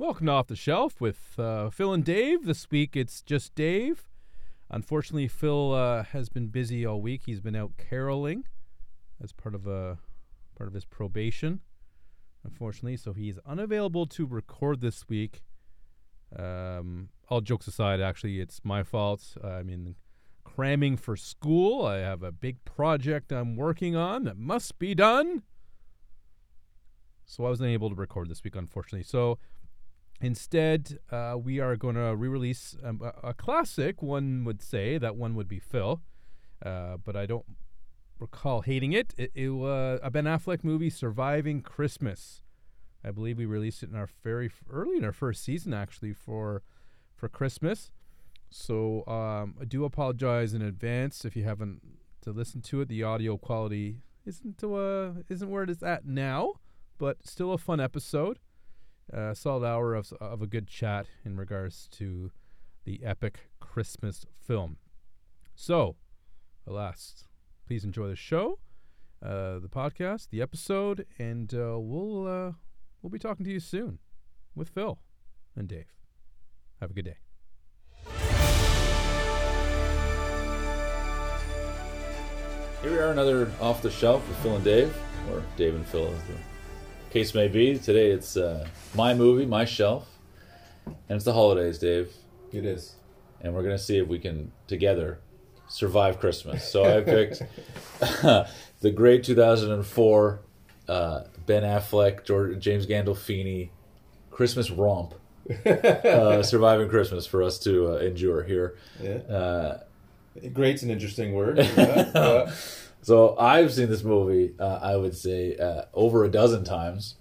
Welcome to Off the Shelf with uh, Phil and Dave. This week it's just Dave. Unfortunately, Phil uh, has been busy all week. He's been out caroling as part of a part of his probation. Unfortunately, so he's unavailable to record this week. Um, all jokes aside, actually, it's my fault. I mean, cramming for school. I have a big project I'm working on that must be done. So I wasn't able to record this week, unfortunately. So instead, uh, we are going to re-release um, a, a classic. One would say that one would be Phil, uh, but I don't recall hating it. It, it was a Ben Affleck movie, Surviving Christmas. I believe we released it in our very early in our first season, actually for for Christmas. So um, I do apologize in advance if you haven't to listen to it. The audio quality isn't to, uh, isn't where it is at now, but still a fun episode. A solid hour of of a good chat in regards to the epic Christmas film. So, alas, please enjoy the show, uh, the podcast, the episode, and uh, we'll uh, we'll be talking to you soon with Phil and Dave. Have a good day. Here we are, another off the shelf with Phil and Dave, or Dave and Phil, as the case may be. Today it's uh, my movie, my shelf, and it's the holidays, Dave, It is. and we're gonna see if we can together survive Christmas. So I picked the great 2004 uh, Ben Affleck, George, James Gandolfini Christmas romp, uh, surviving Christmas for us to uh, endure here. Yeah. Great's an interesting word. Yeah. So I've seen this movie. Uh, I would say uh, over a dozen times,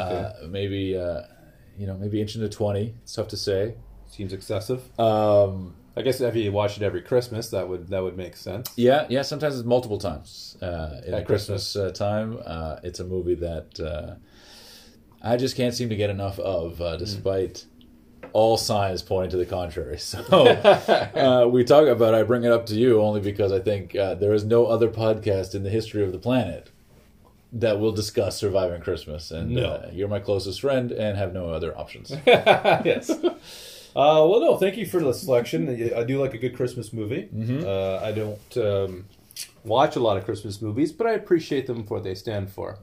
uh, maybe uh, you know, maybe inching to twenty. It's tough to say. seems excessive. Um, I guess if you watch it every Christmas, that would that would make sense. yeah, yeah. Sometimes it's multiple times uh, in At Christmas, uh, time. Uh, it's a movie that uh, I just can't seem to get enough of, uh, despite all signs pointing to the contrary. So uh, we talk about. I bring it up to you only because I think uh, there is no other podcast in the history of the planet that will discuss surviving Christmas, and No. uh, you're my closest friend and have no other options. yes. Uh, well, no, thank you for the selection. I do like a good Christmas movie. Mm-hmm. Uh, I don't um, watch a lot of Christmas movies, but I appreciate them for what they stand for.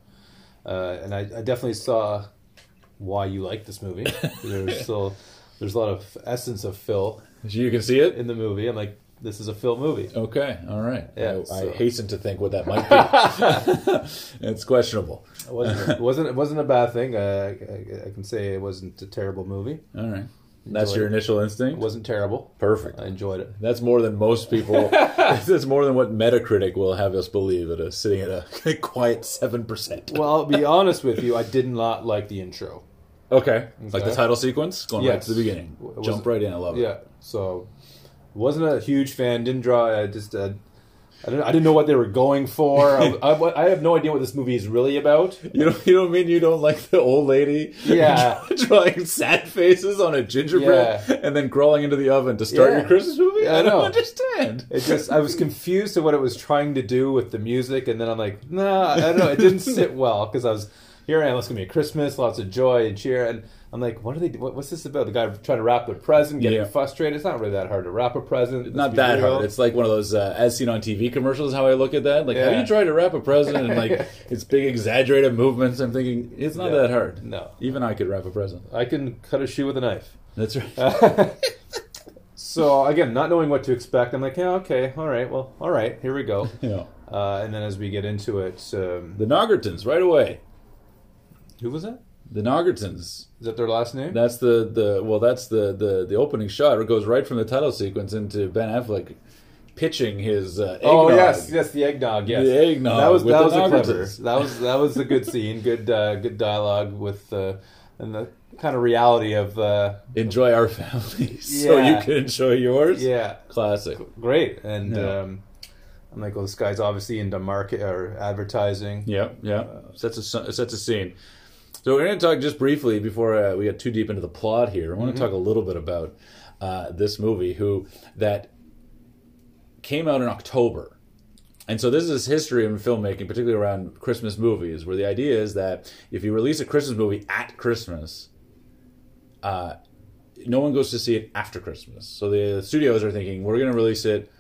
Uh, and I, I definitely saw why you like this movie. There's still there's a lot of essence of Phil you can see it. in the movie. I'm like, this is a Phil movie. Okay, all right. Yeah, I, so- I hasten to think what that might be. it's questionable. It wasn't it wasn't it wasn't a bad thing. Uh, I, I can say it wasn't a terrible movie. All right, that's Enjoyed your it. initial instinct. It wasn't terrible. Perfect. I enjoyed it. That's more than most people. that's more than what Metacritic will have us believe. It is sitting at a quiet seven percent. Well, I'll be honest with you. I did not like the intro. Okay, like the title sequence, going right Yes. to the beginning. It was- Jump right in. I love it. Yeah, so wasn't a huge fan. Didn't draw. I just uh, I didn't I didn't know what they were going for. I, I, I have no idea what this movie is really about. You don't. You don't mean you don't like the old lady? Yeah. drawing sad faces on a gingerbread Yeah. and then crawling into the oven to start Yeah. your Christmas movie. Yeah, I don't know. understand. It just I was confused to what it was trying to do with the music, and then I'm like, nah, I don't know. It didn't sit well because I was here. I am. It's gonna be a Christmas, lots of joy and cheer, and I'm like, what are they? What, what's this about? The guy trying to wrap the present, getting Yeah. frustrated. It's not really that hard to wrap a present. Let's Not that real. hard. It's like one of those uh, as seen on TV commercials. How I look at that, like Yeah. you tried to wrap a present and like it's big exaggerated movements. I'm thinking it's not Yeah. that hard. No. even I could wrap a present. I can cut a shoe with a knife. That's right. So again, not knowing what to expect, I'm like, yeah, okay, all right, well, all right, here we go. know, Uh, and then as we get into it, um, the Nogertons right away. Who was that? The Nogertons. Is that their last name? That's the the well. That's the the the opening shot. It goes right from the title sequence into Ben Affleck pitching his uh, oh yes, yes, the eggnog. Yes, The eggnog That was with that was a clever. That was that was a good scene. Good uh, good dialogue with uh, and the kind of reality of uh, Enjoy our family, so Yeah. you can enjoy yours. yeah, classic. great. And Yeah. um, I'm like, well, this guy's obviously into market or advertising. Yeah, yeah. Sets a sets a scene. So we're going to talk just briefly before uh, we get too deep into the plot here. I want Mm-hmm. to talk a little bit about uh, this movie, who that came out in October. And so this is history in filmmaking, particularly around Christmas movies, where the idea is that if you release a Christmas movie at Christmas, uh, no one goes to see it after Christmas. So the studios are thinking we're going to release it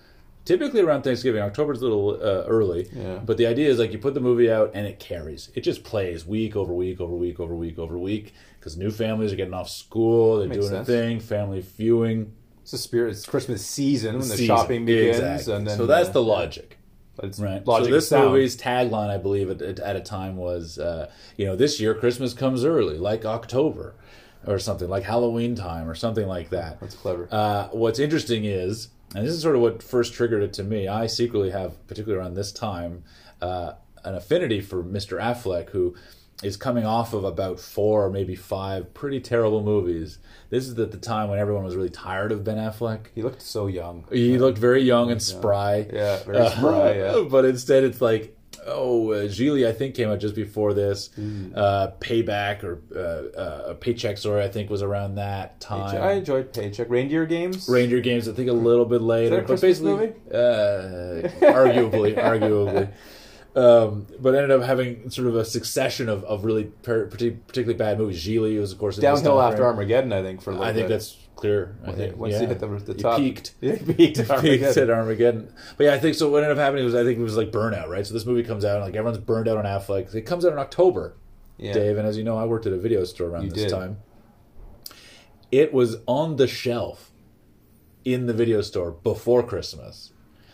typically around Thanksgiving. October's a little uh, early, Yeah. but the idea is like you put the movie out and it carries. It just plays week over week over week over week over week because new families are getting off school. They're Makes doing sense. a thing, family viewing. It's the spirit. It's Christmas season when the season. shopping begins, Exactly. and then so that's uh, the logic. It's Right. Logic so this is sound. movie's tagline, I believe, at, at, at a time was, uh, you know, this year Christmas comes early, like October, or something like Halloween time, or something like that. That's clever. Uh, what's interesting is, and this is sort of what first triggered it to me. I secretly have, particularly around this time, uh, an affinity for Mr. Affleck, who is coming off of about four or maybe five pretty terrible movies. This is at the time when everyone was really tired of Ben Affleck. he looked so young. He looked very young and spry. Yeah, very spry. Yeah. But instead, it's like, oh, uh, I think came out just before this. Mm. Uh, Payback or uh, uh, Paycheck Story, I think, was around that time. I enjoyed Paycheck. Reindeer Games. Reindeer Games, I think, a little bit later, but basically? Uh, arguably, arguably. Um, but ended up having sort of a succession of, of really per, particularly bad movies. Gigli was, of course, in Downhill after. Armageddon, I think. For a little I think bit. that's clear. I think once yeah. you hit the, the You top. peaked. Yeah, peaked. at peaked at Armageddon. Armageddon. But yeah, I think so. What ended up happening was I think it was like burnout, right? So this movie comes out and like everyone's burned out on Affleck. It comes out in October, Yeah. Dave, and as you know, I worked at a video store around You this did. time. It was on the shelf in the video store before Christmas.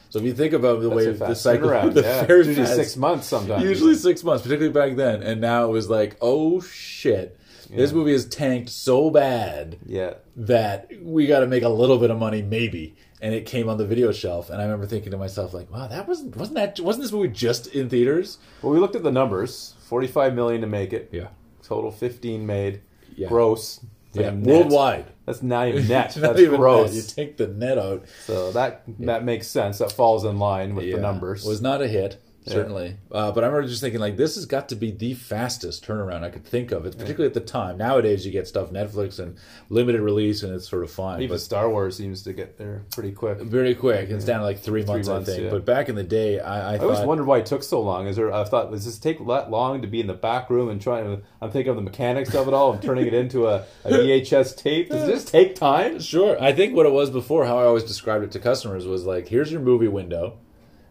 So if you think about the That's way the cycle, turnaround, the yeah. Usually six months sometimes. Usually six months, particularly back then. And now it was like, oh shit, this movie is tanked so bad Yeah. that we got to make a little bit of money, maybe. And it came on the video shelf, and I remember thinking to myself, like, "Wow, that wasn't wasn't that wasn't this movie just in theaters?" Well, we looked at the numbers. Forty-five million to make it. Yeah, Total fifteen made. Yeah. Gross. yeah, Net. worldwide. That's not even net. That's even gross. that. You take the net out. So that that makes sense. That falls in line with Yeah. the numbers. was not a hit, certainly. Uh, but I remember just thinking, like, this has got to be the fastest turnaround I could think of. It, particularly at the time. Nowadays, you get stuff Netflix and limited release, and it's sort of fine. Even but Star Wars seems to get there pretty quick. very quick. It's down to like three, months, months, I think. yeah. But back in the day, I, I I thought. always wondered why it took so long. Is there? I thought, does this take that long to be in the back room and trying to? I'm thinking of the mechanics of it all and turning it into a, a VHS tape. Does this take time? Sure. I think what it was before, how I always described it to customers was like, here's your movie window.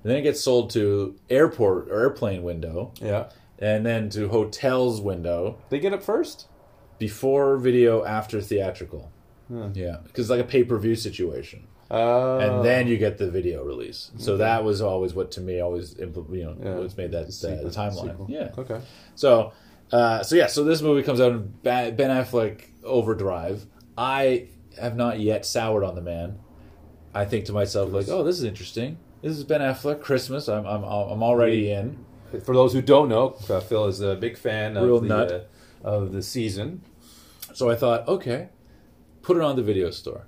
And then it gets sold to airport or airplane window, Yeah, and then to hotels window, they get it first. before video, after theatrical. Yeah, because it's like a pay per view situation, Uh, and then you get the video release. So that was always what to me always impl- you know Yeah. what's made that uh, the timeline. sequel. Yeah. Okay. So, uh, so yeah, so this movie comes out in Ben Affleck Overdrive. I have not yet soured on the man. I think to myself like, oh, this is interesting. This is Ben Affleck Christmas. I'm I'm I'm already in. For those who don't know, uh, Phil is a big fan of Real the nut. uh, of the season. So I thought, okay, put it on the video store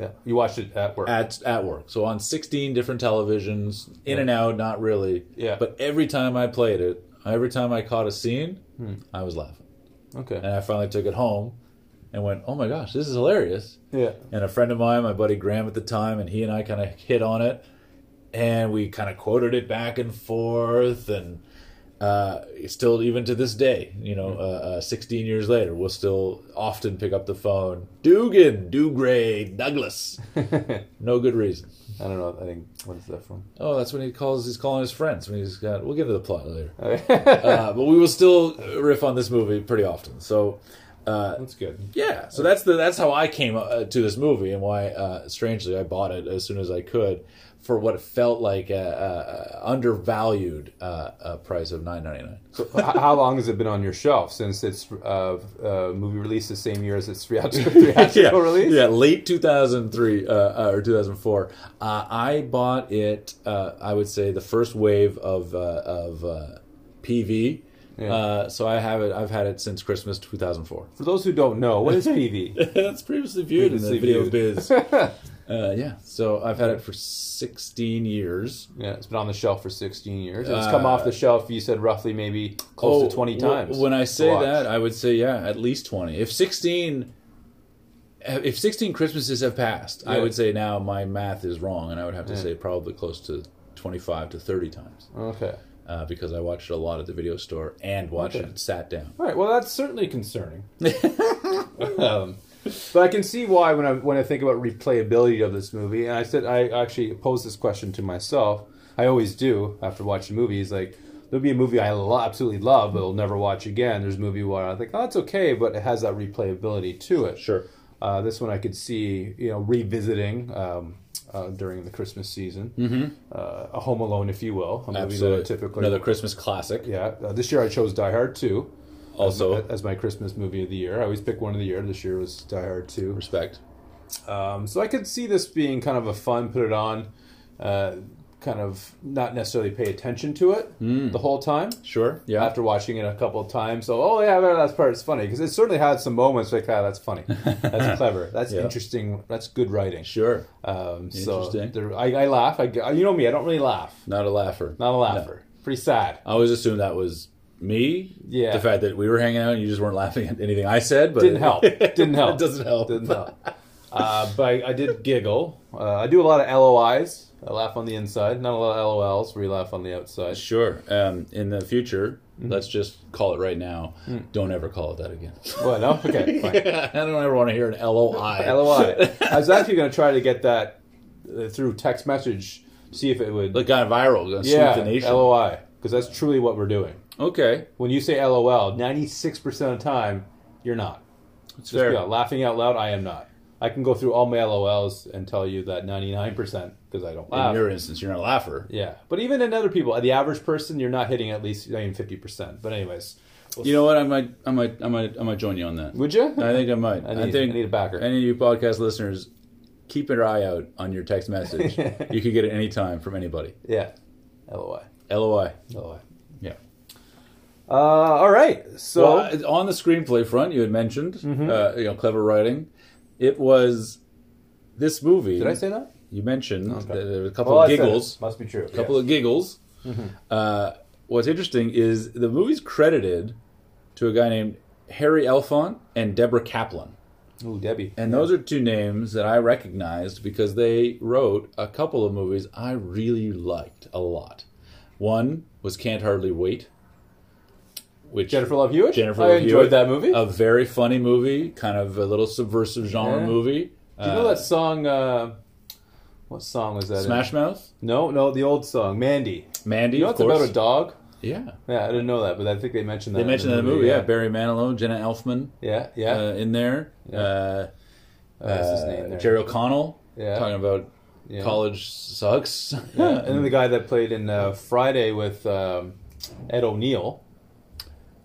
Yeah, you watched it at work. at at work. So on 16 different televisions, in and out, not really. Yeah. But every time I played it, every time I caught a scene, Hmm. I was laughing. okay. And I finally took it home and went, oh my gosh, this is hilarious. Yeah. and a friend of mine, my buddy Graham at the time, and he and I kind of hit on it, and we kind of quoted it back and forth, and uh, still even to this day, you know, uh, uh, 16 years later, we'll still often pick up the phone, Dugan, Dugray, Douglas, no good reason. I don't know. I think what is that from? Oh, that's when he calls. He's calling his friends when he's got. We'll get to the plot later, uh, but we will still riff on this movie pretty often. So. Uh, that's good. yeah, so that's the that's how I came uh, to this movie and why, uh, strangely, I bought it as soon as I could for what felt like a, a, a undervalued uh, uh, price of nine ninety nine. So, how long has it been on your shelf since its uh, uh, movie released the same year as its theatrical, theatrical release? yeah, late two thousand three uh, uh, or two thousand four. Uh, I bought it. Uh, I would say the first wave of uh, of uh, PV. Yeah. Uh, so I have it. I've had it since Christmas two thousand four. For those who don't know, what is PV? That's previously viewed in the video viewed. biz. uh, yeah, so I've had it for 16 years. yeah, it's been on the shelf for 16 years. It's come off Uh, the shelf. You said roughly maybe close to 20 wh- times. When I say that, I would say yeah, at least 20. If 16, if 16 Christmases have passed, I would say now my math is wrong, and I would have to Yeah. say probably close to 25 to 30 times okay. uh, because I watched it a lot at the video store and watched Okay. it sat down. All right. Well, that's certainly concerning. um, but I can see why when I when I think about replayability of this movie, and I said I actually posed this question to myself. I always do after watching movies. Like there'll be a movie I absolutely love, but I'll never watch again. There's a movie where I think, oh, it's okay, but it has that replayability to it. Sure. Uh, this one I could see, you know, revisiting um, uh, during the Christmas season. Mm-hmm. Uh, a Home Alone, if you will, a movie that I Absolutely. typically Another Christmas classic. yeah. Uh, this year I chose Die Hard Two. Also, as, as my Christmas movie of the year. I always pick one of the year. This year was Die Hard Two. respect. Um, so I could see this being kind of a fun, put it on, uh, kind of not necessarily pay attention to it the whole time. Sure. Yeah. After watching it a couple of times, so oh yeah, that that part's funny because it certainly had some moments like ah, that's funny, that's clever, that's Yeah. interesting, that's good writing. Sure. Um, so Interesting. there, I, I laugh. I, you know me, I don't really laugh. Not a laugher. Not a laugher. Pretty sad. I always assumed that was me. Yeah. The fact that we were hanging out and you just weren't laughing at anything I said, but Didn't help. Didn't help. it doesn't help. Didn't help. Uh, but I, I did giggle. Uh, I do a lot of LOIs. I laugh on the inside. Not a lot of LOLs where you laugh on the outside. Sure. Um, in the future, Mm-hmm. let's just call it right now. Mm. Don't ever call it that again. Well, no? Okay, fine. I don't ever want to hear an LOI. LOI. I was actually going to try to get that uh, through text message, see if it would. Look, got viral. Yeah, the nation. LOI. Because that's truly what we're doing. Okay. When you say LOL, 96% of the time, you're not. It's Just fair. laughing out loud, I am not. I can go through all my LOLs and tell you that 99% because I don't In your instance, you're not a laugher. Yeah, but even in other people, the average person, you're not hitting at least I mean fifty percent. But anyways, You know what? I might, I might, I might, I might join you on that. would you? I think I might. I need, think I need a backer. any of you podcast listeners, keep your eye out on your text message. you could get it any time from anybody. yeah, LOI, LOI. LOI. Yeah. Uh, all right. So Mm-hmm. well, on the screenplay front, you had mentioned, uh, you know, clever writing. It was this movie. did I say that? You mentioned Okay. that there were a couple Well, of I said it. giggles. Must be true. A couple of giggles. Mm-hmm. Uh, what's interesting is the movie's credited to a guy named Harry Elfont and Deborah Kaplan. Ooh, Debbie. And those are two names that I recognized because they wrote a couple of movies I really liked a lot. One was Can't Hardly Wait, which Jennifer Love Hewitt. Jennifer I Love enjoyed Hewitt, that movie. a very funny movie, kind of a little subversive genre Yeah. movie. Do you know that song? Uh, what song was that? in? Smash Mouth, No, no, the old song, Mandy. Mandy, You know it's about a dog? yeah, Yeah, I didn't know that, but I think they mentioned that. they mentioned that in the movie. Yeah, Barry Manilow, Jenna Elfman yeah, yeah. uh, in there. Yeah. Uh, What's his uh, name there? Jerry O'Connell Yeah. talking about Yeah. college sucks. Yeah, and then the guy that played in uh, Friday with um, Ed O'Neill,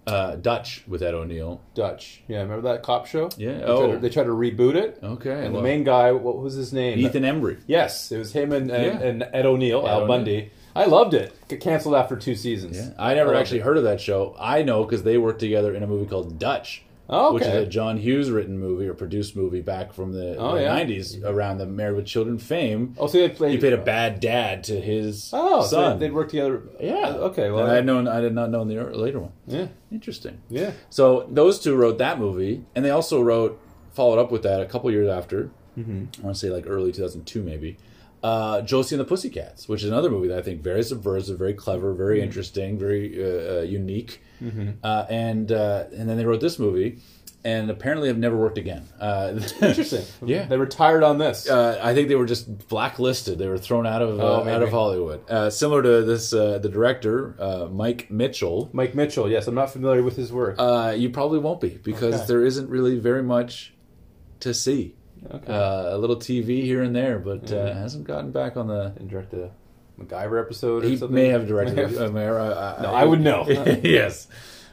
uh, Dutch with Ed O'Neill. Dutch. Yeah, remember that cop show? Yeah, They, oh. tried, to, they tried to reboot it, Okay, and well, the main guy, what was his name? Ethan Embry. Yes, it was him and and, Yeah. and Ed O'Neill, Ed Al O'Neill. Bundy. I loved it. Got canceled after two seasons. Yeah, I never loved actually it. heard of that show. I know because they worked together in a movie called Dutch, Oh, which is a John Hughes written movie or produced movie back from the, Oh, the yeah. 90s around the Married with Children fame. Oh, so they played. He played a bad dad to his Oh, so they'd work together. yeah. Okay, well, and I had known I did not know the later one. yeah, Interesting. yeah. So those two wrote that movie, and they also wrote followed up with that a couple years after. Mm-hmm. I want to say like early 2002 maybe. Uh, Josie and the Pussycats, which is another movie that I think very subversive, very clever, very interesting, very uh, uh, unique. Uh, and uh, and then they wrote this movie, and apparently have never worked again. Uh, Interesting. Yeah. they retired on this. uh, I think they were just blacklisted. They were thrown out of Oh, uh, out of Hollywood. Uh, similar to this, uh, the director uh, Mike Mitchell. Mike Mitchell. Yes, I'm not familiar with his work. Uh, you probably won't be because Okay. there isn't really very much to see. okay. Uh, a little TV here and there, but uh, hasn't gotten back on the. and direct MacGyver episode or He something. may have directed. It. I, mean, I, I, No, I would know. yes.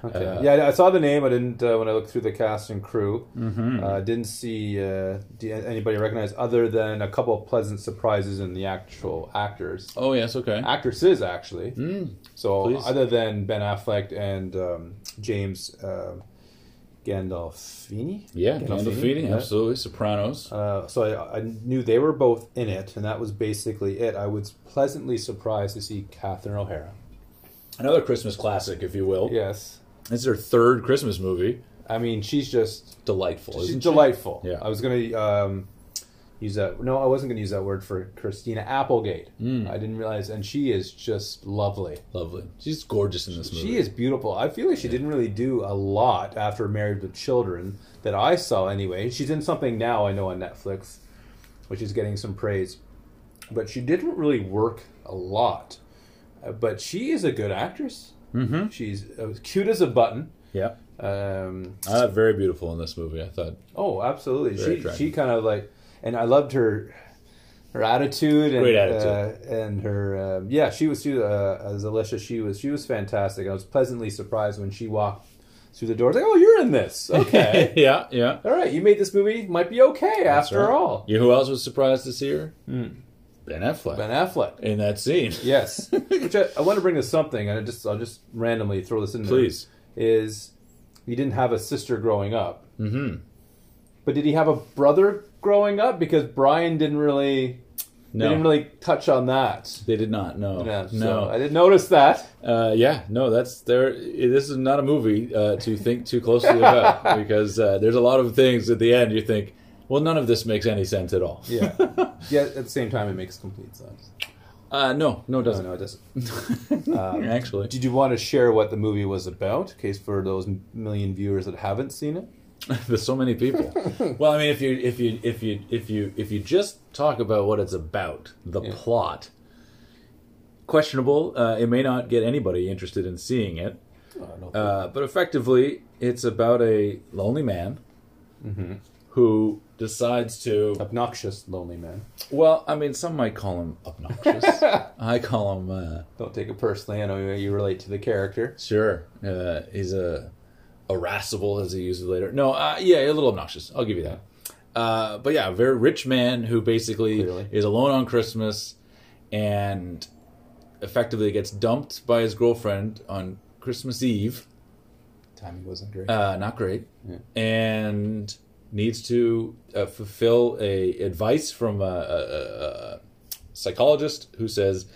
Okay. Uh, yeah, I saw the name. I didn't uh, when I looked through the cast and crew. Mm-hmm. Uh, didn't see uh, anybody recognize other than a couple of pleasant surprises in the actual actors, Oh yes. Okay. actresses actually. Mm. So Please. other than Ben Affleck and um, James uh, Gandolfini, Yeah. Gandolfini, yeah. Absolutely. Sopranos. Uh, so I, I knew they were both in it, and that was basically it. I was pleasantly surprised to see Catherine O'Hara. Another Christmas classic, if you will. Yes, This is her third Christmas movie. I mean she's just Delightful. she's isn't she? delightful. Yeah. I was gonna um, use that. No, I wasn't going to use that word for Christina Applegate. Mm. I didn't realize, and she is just lovely. Lovely. She's gorgeous in this movie. She is beautiful. I feel like she didn't really do a lot after Married with Children that I saw anyway. She's in something now I know on Netflix, which is getting some praise, but she didn't really work a lot. Uh, but she is a good actress. Mm-hmm. She's uh, cute as a button. Yeah. Um, Uh, very beautiful in this movie. I thought. oh, absolutely. She attractive. she kind of like, and I loved her. Her attitude and Great Uh, and her um, yeah she was she, uh, as Alicia she was she was fantastic I was pleasantly surprised when she walked through the door like oh you're in this okay yeah, yeah. all right you made this movie might be okay That's after right. all You know who else was surprised to see her? Hmm. Ben Affleck. Ben Affleck in that scene. yes which I, I want to bring us something and I just I'll just randomly throw this in. Please. is he didn't have a sister growing up Mm-hmm. but did he have a brother growing up because Brian didn't really No, they didn't really touch on that they did not. No, yeah, so no. I didn't notice that Uh, yeah, no, that's there. This is not a movie uh, to think too closely about because uh, there's a lot of things at the end you think, well, none of this makes any sense at all. Yeah. yeah. At the same time, it makes complete sense. Uh, no, no, it doesn't. no, it doesn't. Um, Actually, Did you want to share what the movie was about, in case for those million viewers that haven't seen it? there's so many people. well, I mean, if you if you if you if you if you just talk about what it's about, the Yeah. plot, questionable. Uh, it may not get anybody interested in seeing it. Uh, but effectively, it's about a lonely man Mm-hmm. who decides to. Obnoxious, lonely man. Well, I mean, some might call him obnoxious. I call him. Uh, Don't take it personally. I know you relate to the character. sure, uh, he's a irascible, as he uses later. No, uh, yeah, a little obnoxious. I'll give you that. Uh, but yeah, a very rich man who basically Clearly. is alone on Christmas and effectively gets dumped by his girlfriend on Christmas Eve. Timing wasn't great. Uh, not great. Yeah. And needs to uh, fulfill a advice from a, a, a, a psychologist who says,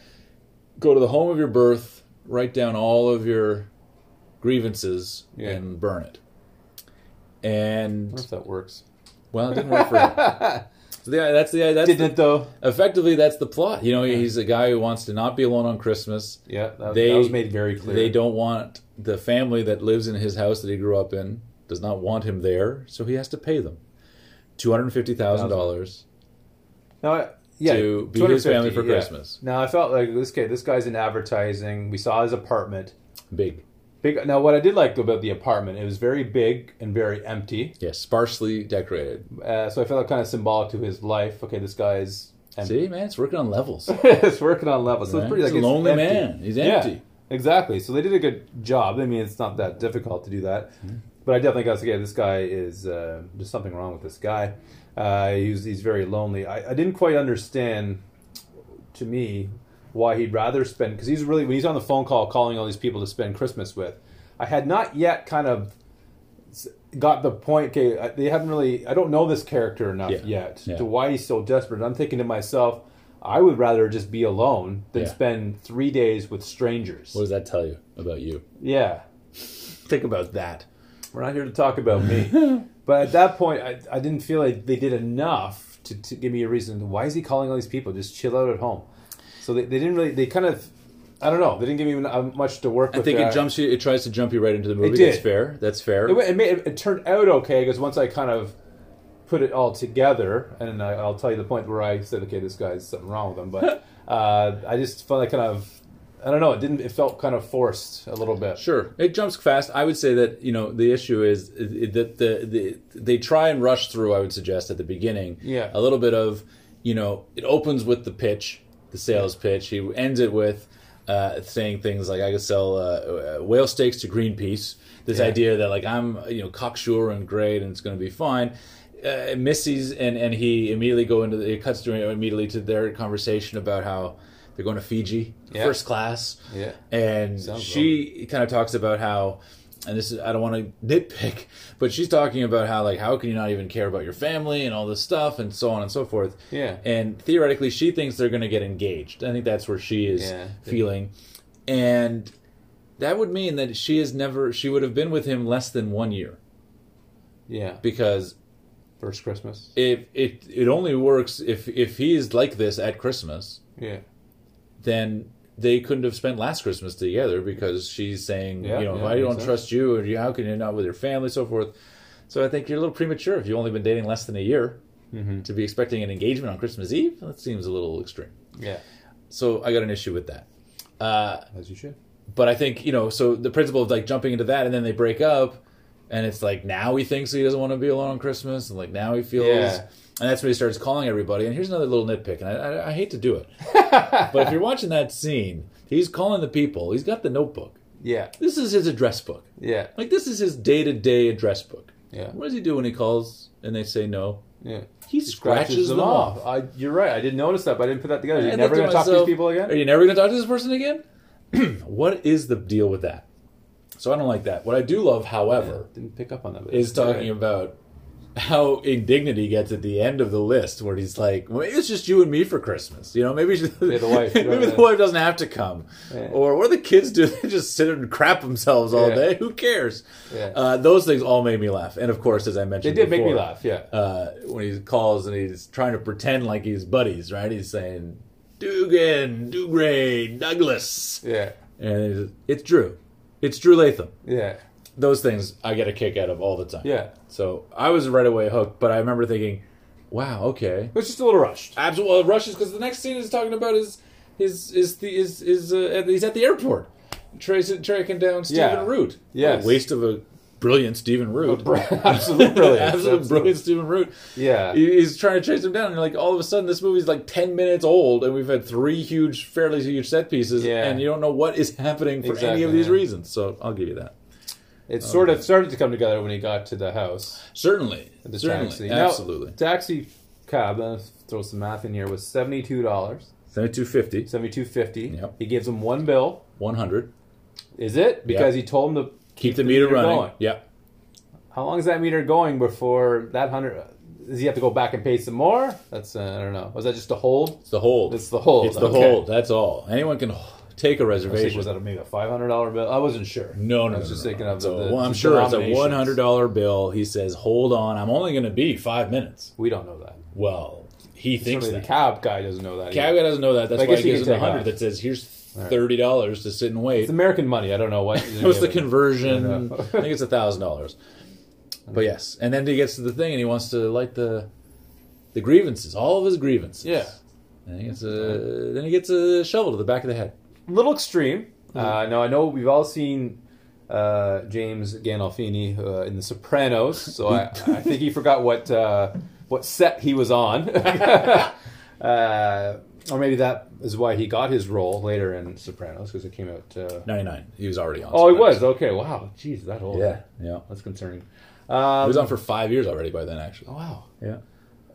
"Go to the home of your birth, write down all of your grievances, Yeah. and burn it." I wonder And if that works. well, it didn't work for him. So the, that's the that's Didn't the, it though? effectively that's the plot. You know, he's a guy who wants to not be alone on Christmas. Yeah, that, They- that was made very clear. They don't want the family that lives in his house that he grew up in does not want him there, so he has to pay them two hundred fifty thousand dollars. No, I- yeah, to be his family for yeah. Christmas. Now I felt like this guy. This guy's in advertising. We saw his apartment. Big, Big. Now, what I did like about the apartment, it was very big and very empty. yes, sparsely decorated. Uh, so I felt like kind of symbolic to his life. Okay, this guy's empty. See, man, it's working on levels. it's working on levels. So Right? it's pretty like a lonely empty. man. He's empty. Yeah. Exactly. So they did a good job. I mean, it's not that difficult to do that. Mm-hmm. But I definitely got to say, this guy is uh, there's something wrong with this guy. Uh, he's he's very lonely. I, I didn't quite understand, to me, why he'd rather spend because he's really when he's on the phone call calling all these people to spend Christmas with. I had not yet kind of got the point. Okay, I- they haven't really. I don't know this character enough Yeah. yet Yeah. to why he's so desperate. I'm thinking to myself. I would rather just be alone than Yeah. spend three days with strangers. What does that tell you about you? Yeah, Think about that. we're not here to talk about me. but at that point, I, I didn't feel like they did enough to, to give me a reason. Why is he calling all these people? Just chill out at home. So they, they didn't really, they kind of, I don't know, they didn't give me uh, much to work I with. think there. it jumps you. It tries to jump you right into the movie. It did. That's fair. That's fair. It, it, made, it, turned out okay because once I kind of put it all together, and I, I'll tell you the point where I said, okay, this guy's something wrong with him. But uh, I just felt like kind of, I don't know, it didn't, it felt kind of forced a little bit. Sure, it jumps fast. I would say that you know the issue is that the, the they try and rush through. I would suggest at the beginning, Yeah. a little bit of you know it opens with the pitch, the sales pitch. He ends it with uh, saying things like, "I could sell uh, uh, whale steaks to Greenpeace." This Yeah. idea that like I'm you know cocksure and great and it's going to be fine. Uh, Missy's and and he immediately go into the, it cuts to immediately to their conversation about how they're going to Fiji, Yeah. first class. Yeah. And Sounds she kind of talks about how, and this is I don't want to nitpick, but she's talking about how like how can you not even care about your family and all this stuff and so on and so forth. Yeah. And theoretically, she thinks they're going to get engaged. I think that's where she is Yeah. feeling, and that would mean that she has never she would have been with him less than one year Yeah. because First Christmas. If it it only works if if he's like this at Christmas, Yeah. then they couldn't have spent last Christmas together because she's saying, Yeah, you know, yeah, if I don't sense. trust you, or you, how can you not with your family, so forth. So I think you're a little premature if you've only been dating less than a year Mm-hmm. to be expecting an engagement on Christmas Eve. That seems a little extreme. Yeah. So I got an issue with that. Uh, As you should. but I think you know, so the principle of like jumping into that, and then they break up, and it's like now he thinks he doesn't want to be alone on Christmas, and like now he feels, Yeah. And that's when he starts calling everybody. And here's another little nitpick, and I, I, I hate to do it, but if you're watching that scene, he's calling the people. He's got the notebook. Yeah. This is his address book. Yeah. Like this is his day to day address book. Yeah. What does he do when he calls and they say no? Yeah. He scratches, them off. I, you're right. I didn't notice that, but I didn't put that together. You're I never going to talk to these people Are you never going to talk to this person again? what is the deal with that? So I don't like that. What I do love, however, Didn't pick up on that. is talking right. about how indignant he gets at the end of the list, where he's like, well, "It's just you and me for Christmas." You know, maybe she- Yeah, the wife, maybe the wife doesn't have to come, Yeah. or what do the kids do? They just sit and crap themselves all Yeah. day. Who cares? Yeah. Uh, those things all made me laugh, and of course, as I mentioned, They did make me laugh, yeah. uh, when he calls and he's trying to pretend like he's buddies, right? He's saying Dugan, Dugray, Douglas, Yeah. and he's, it's Drew, it's Drew Latham. Yeah. Those things I get a kick out of all the time. Yeah. So I was right away hooked, but I remember thinking, "Wow, okay." It was just a little rushed. Absolutely, well, rushes because the next scene is talking about his his is the is is uh, he's at the airport, tracing tracking down Stephen Yeah. Root. Yeah. Waste of a brilliant Stephen Root. Absolute brilliance. Absolute brilliant Stephen Root. Yeah. He- he's trying to chase him down, and like all of a sudden, this movie's like ten minutes old, and we've had three huge, fairly huge set pieces, Yeah. and you don't know what is happening for any of these reasons. So I'll give you that. It sort of started to come together when he got to the house. Certainly, The certainly, taxi. Now, absolutely. taxi cab, let's throw some math in here, was $72. Seventy-two fifty. 72.50. Yep. He gives him one bill. 100. Is it? Because he told him to Keep the meter running. going. Yeah. How long is that meter going before that hundred? Does he have to go back and pay some more? That's uh, I don't know. Was that just a hold? It's the hold. It's the hold. It's the okay. hold. That's all. Anyone can take a I was reservation. was that maybe a five hundred dollar bill? I wasn't sure. no, no, I was no, just no, thinking no. of It's a- the, well, I'm sure it's a one hundred dollar bill. He says, "Hold on, I'm only going to be five minutes." We don't know that. Well, he thinks that. the cab guy doesn't know that. Cab guy doesn't know that. That's why he gives him a hundred. That says, "Here's thirty dollars to sit and wait." It's American money. I don't know what. Was the conversion. I I think it's a thousand dollars. But yes, and then he gets to the thing, and he wants to light the the grievances, all of his grievances. Yeah. And he gets a then he gets a shovel to the back of the head. Little extreme. Mm-hmm. Uh, now I know we've all seen uh, James Gandolfini uh, in The Sopranos, so I, I think he forgot what uh, what set he was on, uh, or maybe that is why he got his role later in Sopranos because it came out. Uh... Ninety nine. He was already on. Oh, he was okay. Wow, jeez, that old. Yeah, yeah. that's concerning. He Um, was on for five years already by then, actually. oh, wow. Yeah.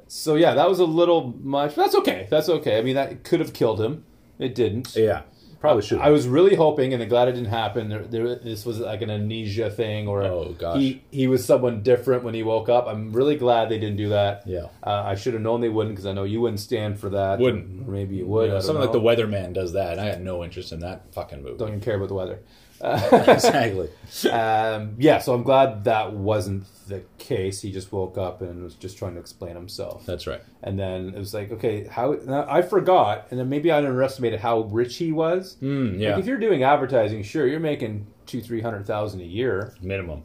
So yeah, that was a little much. That's okay. That's okay. I mean, that could have killed him. It didn't. Yeah. Probably should. I was really hoping, and I'm glad it didn't happen. There, there, this was like an amnesia thing, or Oh, gosh. he he was someone different when he woke up. I'm really glad they didn't do that. Yeah. uh, I should have known they wouldn't because I know you wouldn't stand for that. Wouldn't. Or maybe you would. Know, something like the. Weatherman does that. and I had no interest in that fucking movie. Don't even care about the weather. exactly. um, yeah, so I'm glad that wasn't the case. He just woke up and was just trying to explain himself. That's right. And then it was like, okay, how? I forgot, and then maybe I underestimated how rich he was. Mm, yeah. Like if you're doing advertising, sure, you're making two, three hundred thousand a year, Minimum.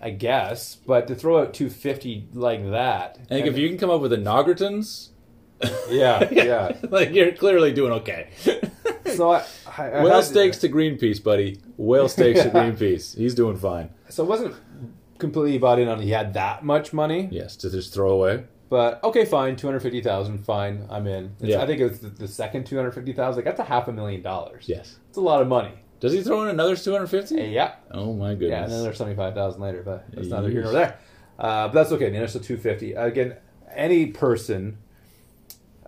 I guess. But to throw out two fifty like that, I think if you can come up with the Noggertons, yeah, yeah. like you're clearly doing okay. So I, I, Whale steaks to Greenpeace, buddy. Whale steaks to Greenpeace. He's doing fine. So I wasn't completely bought in on he had that much money, Yes, to just throw away. but okay, fine, two hundred fifty thousand, fine, I'm in. It's- Yeah. I think it was the, the second two hundred fifty thousand. Like that's a half a million dollars. Yes. it's a lot of money. Does he throw in another 250? Yeah, Oh my Yeah, and then goodness. there's seventy five thousand later, but that's neither here Yeesh. nor there. Uh, but that's okay. The initial two fifty. Again, any person,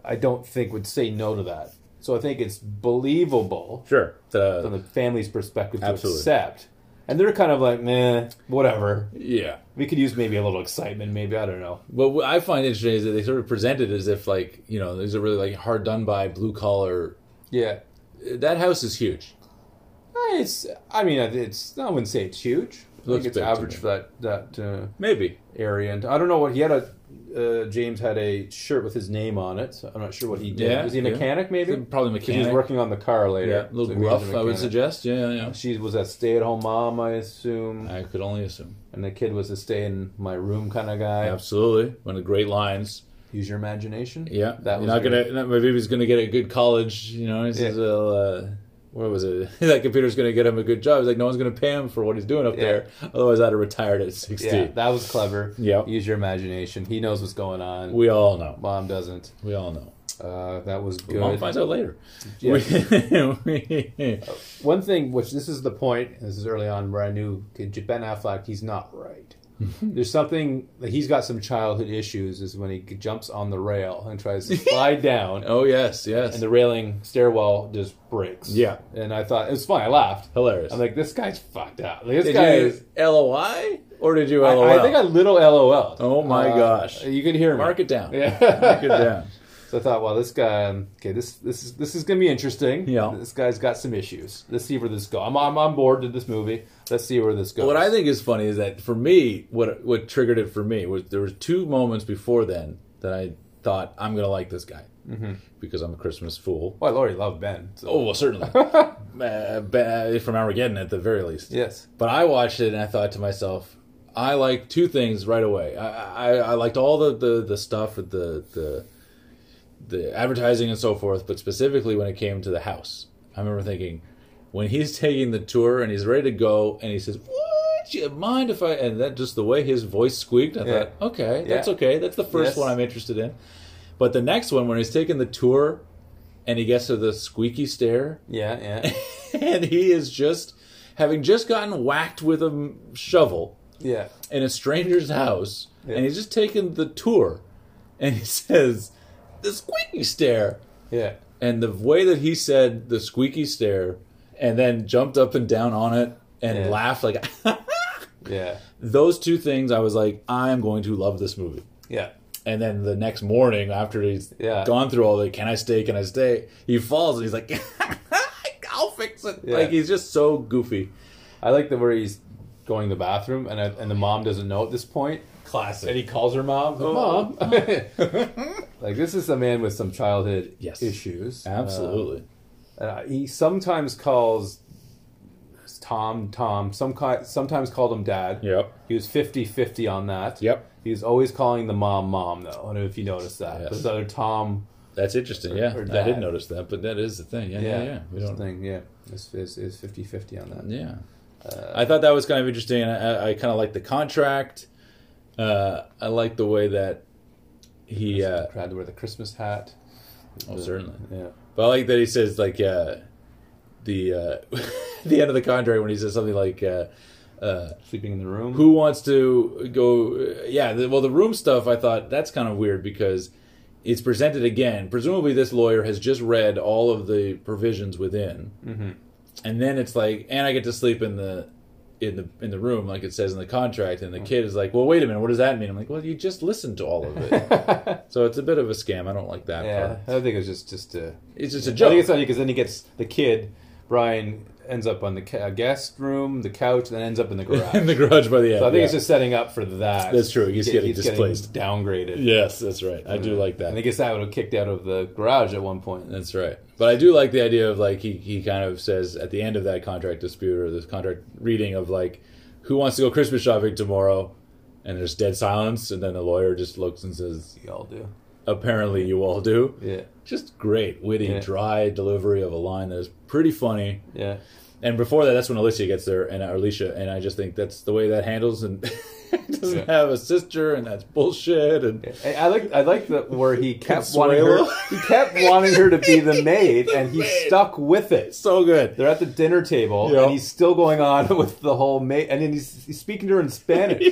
I don't think would say no to that. So I think it's believable Sure. from Uh, the family's perspective to Absolutely. accept. And they're kind of like, nah, whatever. yeah. We could use maybe a little excitement, maybe I don't know. But what I find interesting is that they sort of present it as if like you know these are really like hard done by blue collar. Yeah, That house is huge. Uh, it's. I mean, it's. I wouldn't say it's huge, I think it's average for that that uh, Maybe. area. And I don't know what he had a. Uh, James had a shirt with his name on it. So I'm not sure what he did. Yeah, was he a yeah. mother maybe? Probably 'Cause He was working on the car later. Yeah, a little So rough, a I would suggest. Yeah, yeah. She was a stay-at-home mom, I assume, I could only assume. and the kid was a stay-in-my-room kind of guy. Absolutely. One of the great lines. Use your imagination. Yeah. that You're was not good. gonna. Not, my baby's gonna get a good college. You know. Says, Yeah. well, uh, what was it? that computer's gonna get him a good job. He's like, no one's gonna pay him for what he's doing up Yeah. there. Otherwise, I'd have retired at sixty. Yeah, that was clever. Yeah. Use your imagination. He knows what's going on. We all know. Mom doesn't. We all know. Uh, that was But Mom finds out later. Yeah. We- One thing, which this is the point, this is early on where I knew Ben Affleck, he's not right. There's something that he's got some childhood issues. Is when he jumps on the rail and tries to slide down, oh yes, yes. and the railing stairwell just breaks. Yeah. and I thought it was funny. I laughed. Hilarious. I'm like, this guy's fucked up. Like, this did guy you is. LOI or did you I, LOL? I think I little LOL. Oh my uh, gosh. You could hear me. mark it down. Yeah. Mark it down. So I thought, well, this guy, um, okay, this this is this is gonna be interesting. Yeah. this guy's got some issues. Let's see where this goes. I'm, I'm on board with this movie. Let's see where this goes. What I think is funny is that for me, what what triggered it for me was there was two moments before then that I thought I'm gonna like this guy Mm-hmm. because I'm a Christmas fool. well, I already love Ben. So. Oh well, certainly uh, ba- from Armageddon at the very least. yes, But I watched it and I thought to myself, I like two things right away. I, I, I liked all the, the, the stuff with the, the the advertising and so forth, but specifically when it came to the house, I remember thinking when he's taking the tour and he's ready to go and he says, "Would you mind if I?" and that just the way his voice squeaked, I Yeah. thought, okay, that's okay. That's the first Yes. one I'm interested in. But the next one, when he's taking the tour and he gets to the squeaky stair yeah, yeah, and he is just having just gotten whacked with a shovel yeah. in a stranger's house, Yeah. and he's just taking the tour, and he says the squeaky stair, Yeah, and the way that he said the squeaky stair, and then jumped up and down on it and Yeah. laughed like yeah, those two things. I was like, I am going to love this movie. yeah, And then the next morning, after he's Yeah. gone through all the "Can I stay? Can I stay?" he falls and he's like, "I'll fix it." Yeah. Like he's just so goofy. I like the where he's going to the bathroom and I, and the mom doesn't know at this point, Classic. and he calls her mom. Mom, like this is a man with some childhood Yes. issues. Absolutely. Uh, he sometimes calls Tom Tom. Some ki- sometimes called him Dad. yep. He was 50-50 on that. Yep. He was always calling the mom mom though. I don't know if you noticed that. Yes. There's other Tom. That's interesting. Yeah, or I dad. did notice that, but that is the thing. Yeah, yeah, yeah. We this don't. thing. Yeah, is is is 50-50 on that. Yeah, Uh, I thought that was kind of interesting, and I, I kind of like the contract. Uh, I like the way that he. Uh, had to wear the Christmas hat. oh, The- certainly. Yeah. But I like that he says like uh, the uh, the end of the contract when he says something like. Uh, uh, Sleeping in the room. who wants to go yeah the, well the room stuff i thought that's kind of weird because it's presented again presumably this lawyer has just read all of the provisions within Mhm. and then it's like and i get to sleep in the in the in the room like it says in the contract and the hmm. kid is like well wait a minute what does that mean i'm like well you just listened to all of it so it's a bit of a scam i don't like that Yeah, part I think it's just just a. it's just a joke I think it's funny because then he gets the kid Brian ends up on the ca- uh, guest room, the couch, and then ends up in the garage. in the garage by the end so I think yeah. it's just setting up for that. That's true. He's He- getting displaced. downgraded. yes that's right i do like that And I guess that would have kicked out of the garage at one point. That's right. But I do like the idea of like he, he kind of says at the end of that contract dispute or this contract reading of like who wants to go Christmas shopping tomorrow and there's dead silence and then the lawyer just looks and says You all do. apparently you all do. Yeah, Just great, witty, Yeah. dry delivery of a line that is pretty funny. yeah. And before that, that's when Alicia gets there, and Alicia, and I just think that's the way that handles, and doesn't Yeah. have a sister, and that's bullshit. And I, like I like the where he kept Consuelo. wanting her. He kept wanting her to be the maid, and he stuck with it. so good. They're at the dinner table, Yeah. and he's still going on with the whole maid, and then he's, he's speaking to her in Spanish.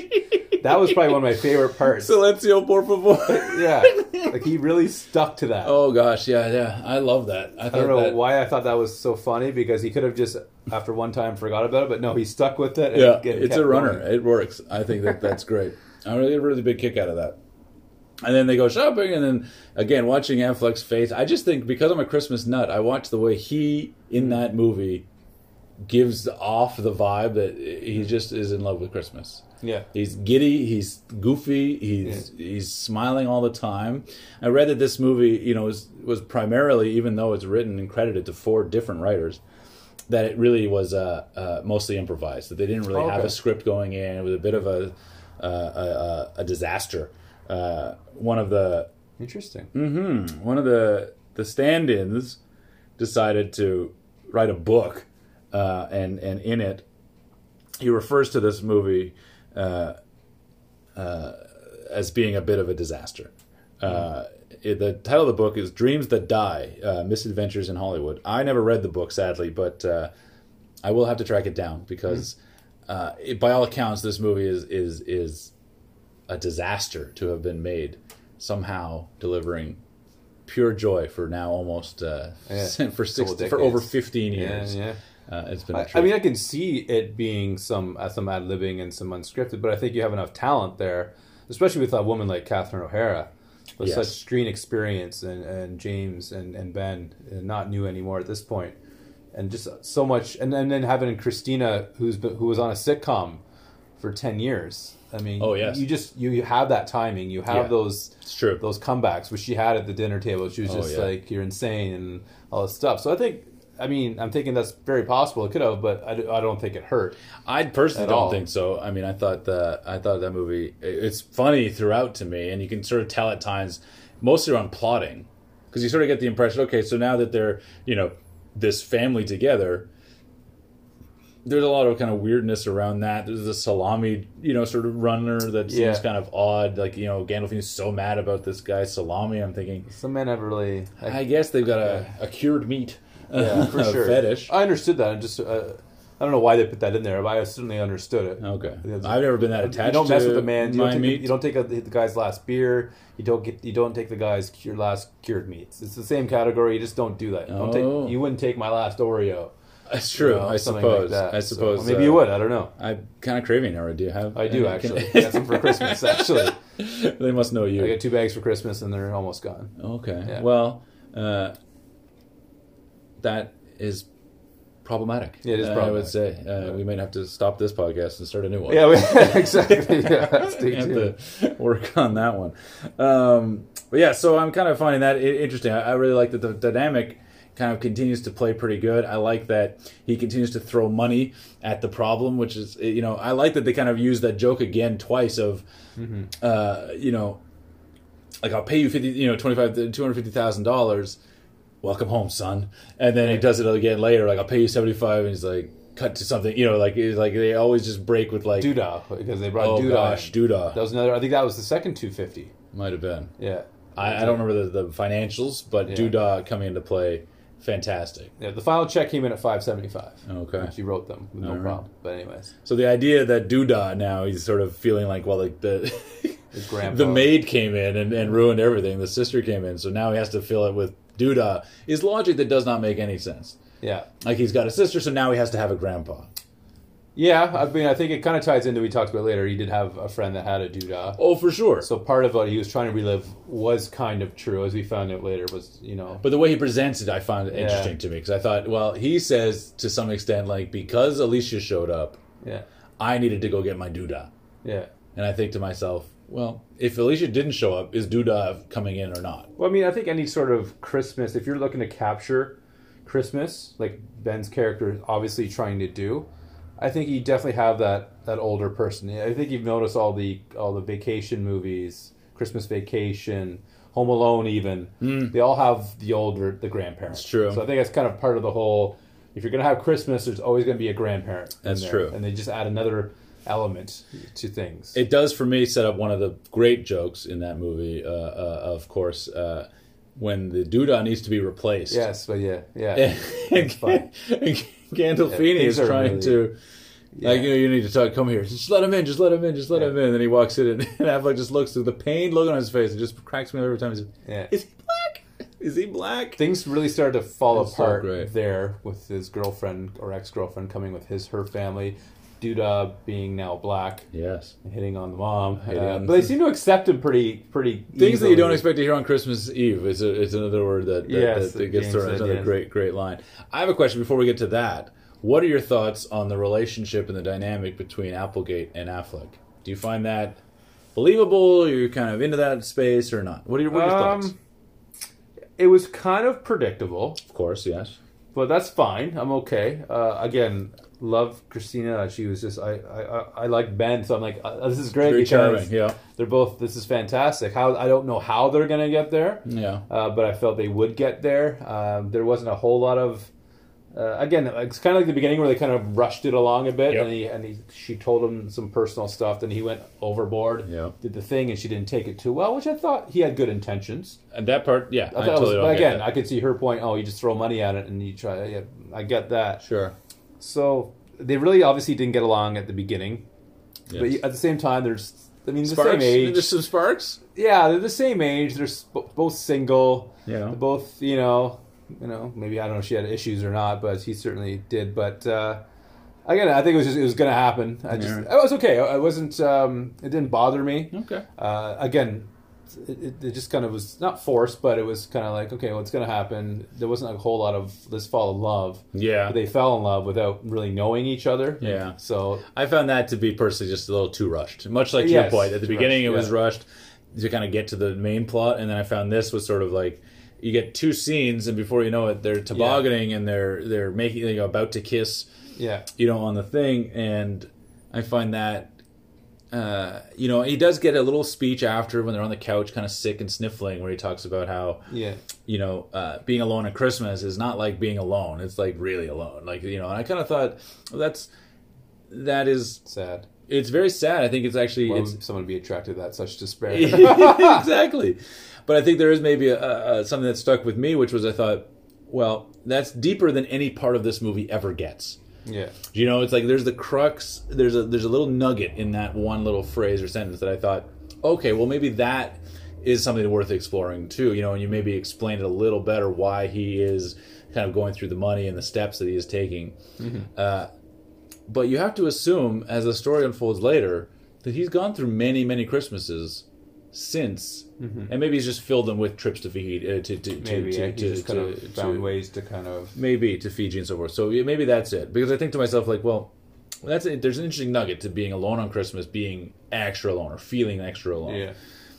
that was probably one of my favorite parts. Silencio, por favor. yeah, like he really stuck to that. Oh gosh, yeah, yeah. I love that. I, I don't know that, why I thought that was so funny because he could have just after one time forgot about it, but no, he stuck with it. And Yeah, and it's a runner. going. It works. I think that that's great. I really get a really big kick out of that. And then they go shopping, and then again watching Affleck's face. I just think because I'm a Christmas nut, I watch the way he in hmm. that movie gives off the vibe that he just is in love with Christmas. Yeah. He's giddy. He's goofy. He's he's smiling all the time. I read that this movie, you know, was was primarily, even though it's written and credited to four different writers, that it really was uh, uh, mostly improvised. That they didn't really have a script going in. It was a bit of a uh, a, a, a disaster. Uh, one of the Interesting. hmm one of the the stand-ins decided to write a book, uh, and and in it, he refers to this movie uh, uh, as being a bit of a disaster. Uh, it, the title of the book is "Dreams That Die: uh, Misadventures in Hollywood." I never read the book, sadly, but uh, I will have to track it down because, uh, it, by all accounts, this movie is is is a disaster to have been made. Somehow delivering pure joy for now almost uh, Yeah. for six for over fifteen years. yeah. Uh, it's been. a I, mean, I can see it being some uh, some ad libbing and some unscripted, but I think you have enough talent there, especially with a woman like Catherine O'Hara, with Yes. such screen experience, and, and James and, and Ben, uh, not new anymore at this point, and just so much, and, and then having Christina, who's been, who was on a sitcom for ten years. I mean, Oh, yes. you just you, you have that timing, you have Yeah. those it's true. those comebacks, which she had at the dinner table. She was Oh, just yeah. like, "You're insane" and all this stuff. So I think, I mean, I'm thinking that's very possible. It could have, but I, I don't think it hurt. I personally don't all. think so. I mean, I thought that I thought that movie. It's funny throughout to me, and you can sort of tell at times, mostly around plotting, because you sort of get the impression. Okay, so now that they're you know this family together, there's a lot of kind of weirdness around that. There's a salami, you know, sort of runner that seems Yeah. kind of odd. Like you know, Gandolfini's so mad about this guy salami. I'm thinking, Some men have really, I guess they've got a, a cured meat yeah, for sure. fetish. I understood that. I just, uh, I don't know why they put that in there, but I certainly understood it. Okay, I've never been that attached. You don't mess with the man. You don't, take, meat. you don't take a, the guy's last beer. You don't get. You don't take the guy's cure, last cured meats. It's the same category. You just don't do that. You Don't Oh. take. You wouldn't take my last Oreo. That's true. you know, I something like suppose. that. I So, suppose. maybe uh, you would. I don't know. I'm kind of craving it. Do you have? I do actually. Got some for Christmas. Actually, they must know you. I got two bags for Christmas, and they're almost gone. okay. Yeah. Well, uh, that is problematic. Yeah, it is uh, I would say uh, we might have to stop this podcast and start a new one. Yeah, we, exactly. Yeah, stay tuned. to work on that one. Um, but yeah, so I'm kind of finding that interesting. I, I really like that the dynamic kind of continues to play pretty good. I like that he continues to throw money at the problem, which is you know I like that they kind of use that joke again twice of uh, you know like I'll pay you fifty you know twenty five two hundred fifty thousand dollars. Welcome home, son. And then he does it again later, like I'll pay you seventy five, and he's like cut to something, you know, like it's like they always just break with like Doodah because they brought oh Doodah. gosh, in. Doodah. That was another. I think that was the second 250. Might have been. Yeah. I, I don't remember the, the financials, but Yeah. Doodah coming into play, fantastic. Yeah, the final check came in at 575. Okay. She wrote them with no right. problem. But anyways, So the idea that Doodah now he's sort of feeling like well, like the the maid came in and, and ruined everything. The sister came in, so now he has to fill it with Doodah. Is logic that does not make any sense. Yeah. Like he's got a sister, so now he has to have a grandpa. Yeah, I mean, I think it kind of ties into what we talked about later. He did have a friend that had a Doodah. Oh, for sure. So part of what he was trying to relive was kind of true, as we found out later. Was you know, But the way he presents it, I found it Yeah. interesting to me because I thought, well, he says to some extent, like because Alicia showed up, yeah, I needed to go get my Doodah. yeah. And I think to myself, well, if Alicia didn't show up, is Duda coming in or not? Well, I mean, I think any sort of Christmas, if you're looking to capture Christmas, like Ben's character is obviously trying to do, I think you definitely have that that older person. I think you've noticed all the all the vacation movies, Christmas Vacation, Home Alone, even hmm. they all have the older the grandparents. That's true. So I think that's kind of part of the whole. If you're going to have Christmas, there's always going to be a grandparent. in That's there, true. and they just add another element to things. It does for me set up one of the great jokes in that movie. Uh, uh, of course, uh, when the Duda needs to be replaced. yes, but yeah, yeah. and, and Gandolfini Yeah, is trying really- to. Like Yeah. you know, you need to talk. Come here. Just let him in. Just let him in. Just let Yeah. him in. And then he walks in, and, and Affleck just looks through the pain look on his face. It just cracks me up every time. He says, yeah. "Is he black? Is he black?" things really started to fall so apart great. there with his girlfriend or ex-girlfriend coming with his her family Duda being now black Yes. and hitting on the mom Uh, but they seem to accept him pretty pretty Things that you don't expect to hear on Christmas Eve is a, it's another word that, that, Yes, that, that gets James thrown. another yes. great great line. I have a question before we get to that. What are your thoughts on the relationship and the dynamic between Applegate and Affleck? Do you find that believable? You're kind of into that space or not? What are your, what are your thoughts? Um, It was kind of predictable, Of course, yes. but that's fine. I'm okay. Uh, again, love Christina. She was just I I, I, like Ben, so I'm like uh, this is great Very because charming. Yeah, they're both. This is fantastic. How I don't know how they're gonna get there. yeah. uh, but I felt they would get there. Um, there wasn't a whole lot of. Uh, again, it's kind of like the beginning where they kind of rushed it along a bit, Yep. and he and he, she told him some personal stuff, then he went overboard, Yeah. did the thing, and she didn't take it too well, which I thought he had good intentions. And that part, yeah, I I, totally was, don't but get again. I could see her point. Oh, you just throw money at it, and you try. Yeah, I get that. sure. So they really obviously didn't get along at the beginning, Yes. but at the same time, there's. I mean, the same age. There's some sparks. Yeah, they're the same age. They're sp- both single. Yeah. They're both, you know, you know, maybe I don't know if she had issues or not, but he certainly did. But uh, again, I think it was just it was going to happen. I just Yeah. I was okay. I wasn't. Um, it didn't bother me. Okay. Uh, again, it, it, just kind of was not forced, but it was kind of like okay, what's going to happen? There wasn't a whole lot of let's fall in love. Yeah. They fell in love without really knowing each other. Yeah. So I found that to be personally just a little too rushed. Much like your Yes, point at the beginning, rushed, it was yeah. rushed to kind of get to the main plot, and then I found this was sort of like you get two scenes, and before you know it, they're tobogganing and they're they're making you know, about to kiss, yeah, you know, on the thing, and I find that. Uh, you know, he does get a little speech after when they're on the couch, kind of sick and sniffling, where he talks about how yeah, you know, uh, being alone at Christmas is not like being alone. It's like really alone. Like, you know, and I kind of thought well, that's, that is, sad. it's very sad. I think it's actually, Why it's, would someone be attracted to that such despair? exactly. But I think there is maybe a, a, something that stuck with me, which was I thought, well, that's deeper than any part of this movie ever gets. Yeah. You know, it's like there's the crux. There's a there's a little nugget in that one little phrase or sentence that I thought, okay, well maybe that is something worth exploring too. You know, and you maybe explain it a little better why he is kind of going through the money and the steps that he is taking. Uh, but you have to assume, as the story unfolds later, that he's gone through many many Christmases since, and maybe he's just filled them with trips to Fiji, uh, to to Maybe to, yeah, to, he to, just kind to- of found to- ways to kind of maybe to Fiji and so forth. So yeah, maybe that's it. Because I think to myself like, well, that's it. There's an interesting nugget to being alone on Christmas, being extra alone or feeling extra alone. yeah.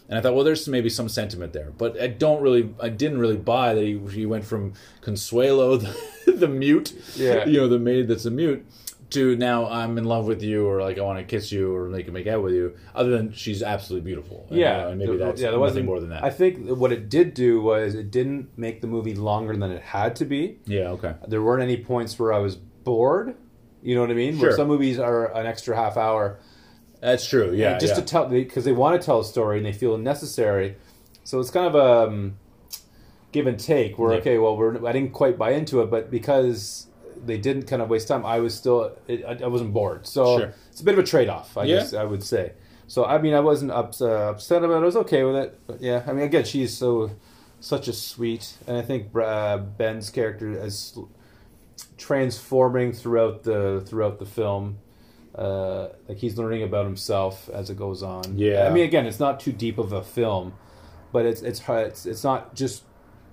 And I thought, well, there's maybe some sentiment there, but I don't really, I didn't really buy that he, he went from Consuelo, the, the mute, Yeah. you know, the maid that's a mute, to now I'm in love with you, or like I want to kiss you, or make make out with you. Other than she's absolutely beautiful. And, Yeah, uh, and maybe that's yeah, there nothing wasn't more than that. I think what it did do was it didn't make the movie longer than it had to be. yeah. Okay. There weren't any points where I was bored. You know what I mean? Where Sure. some movies are an extra half hour. That's true. Yeah. just yeah. to tell because they want to tell a story and they feel necessary. So it's kind of a um, give and take. Where Yeah. okay, well, we're, I didn't quite buy into it, but because they didn't kind of waste time, I was still I, I wasn't bored. So Sure. it's a bit of a trade off, I Yeah. guess I would say. So I mean, I wasn't ups, uh, upset about it. I was okay with it. But yeah, I mean, again, she's so such a sweet, and I think uh, Ben's character is transforming throughout the throughout the film. Uh, like he's learning about himself as it goes on. Yeah. I mean, again, it's not too deep of a film, but it's it's it's it's not just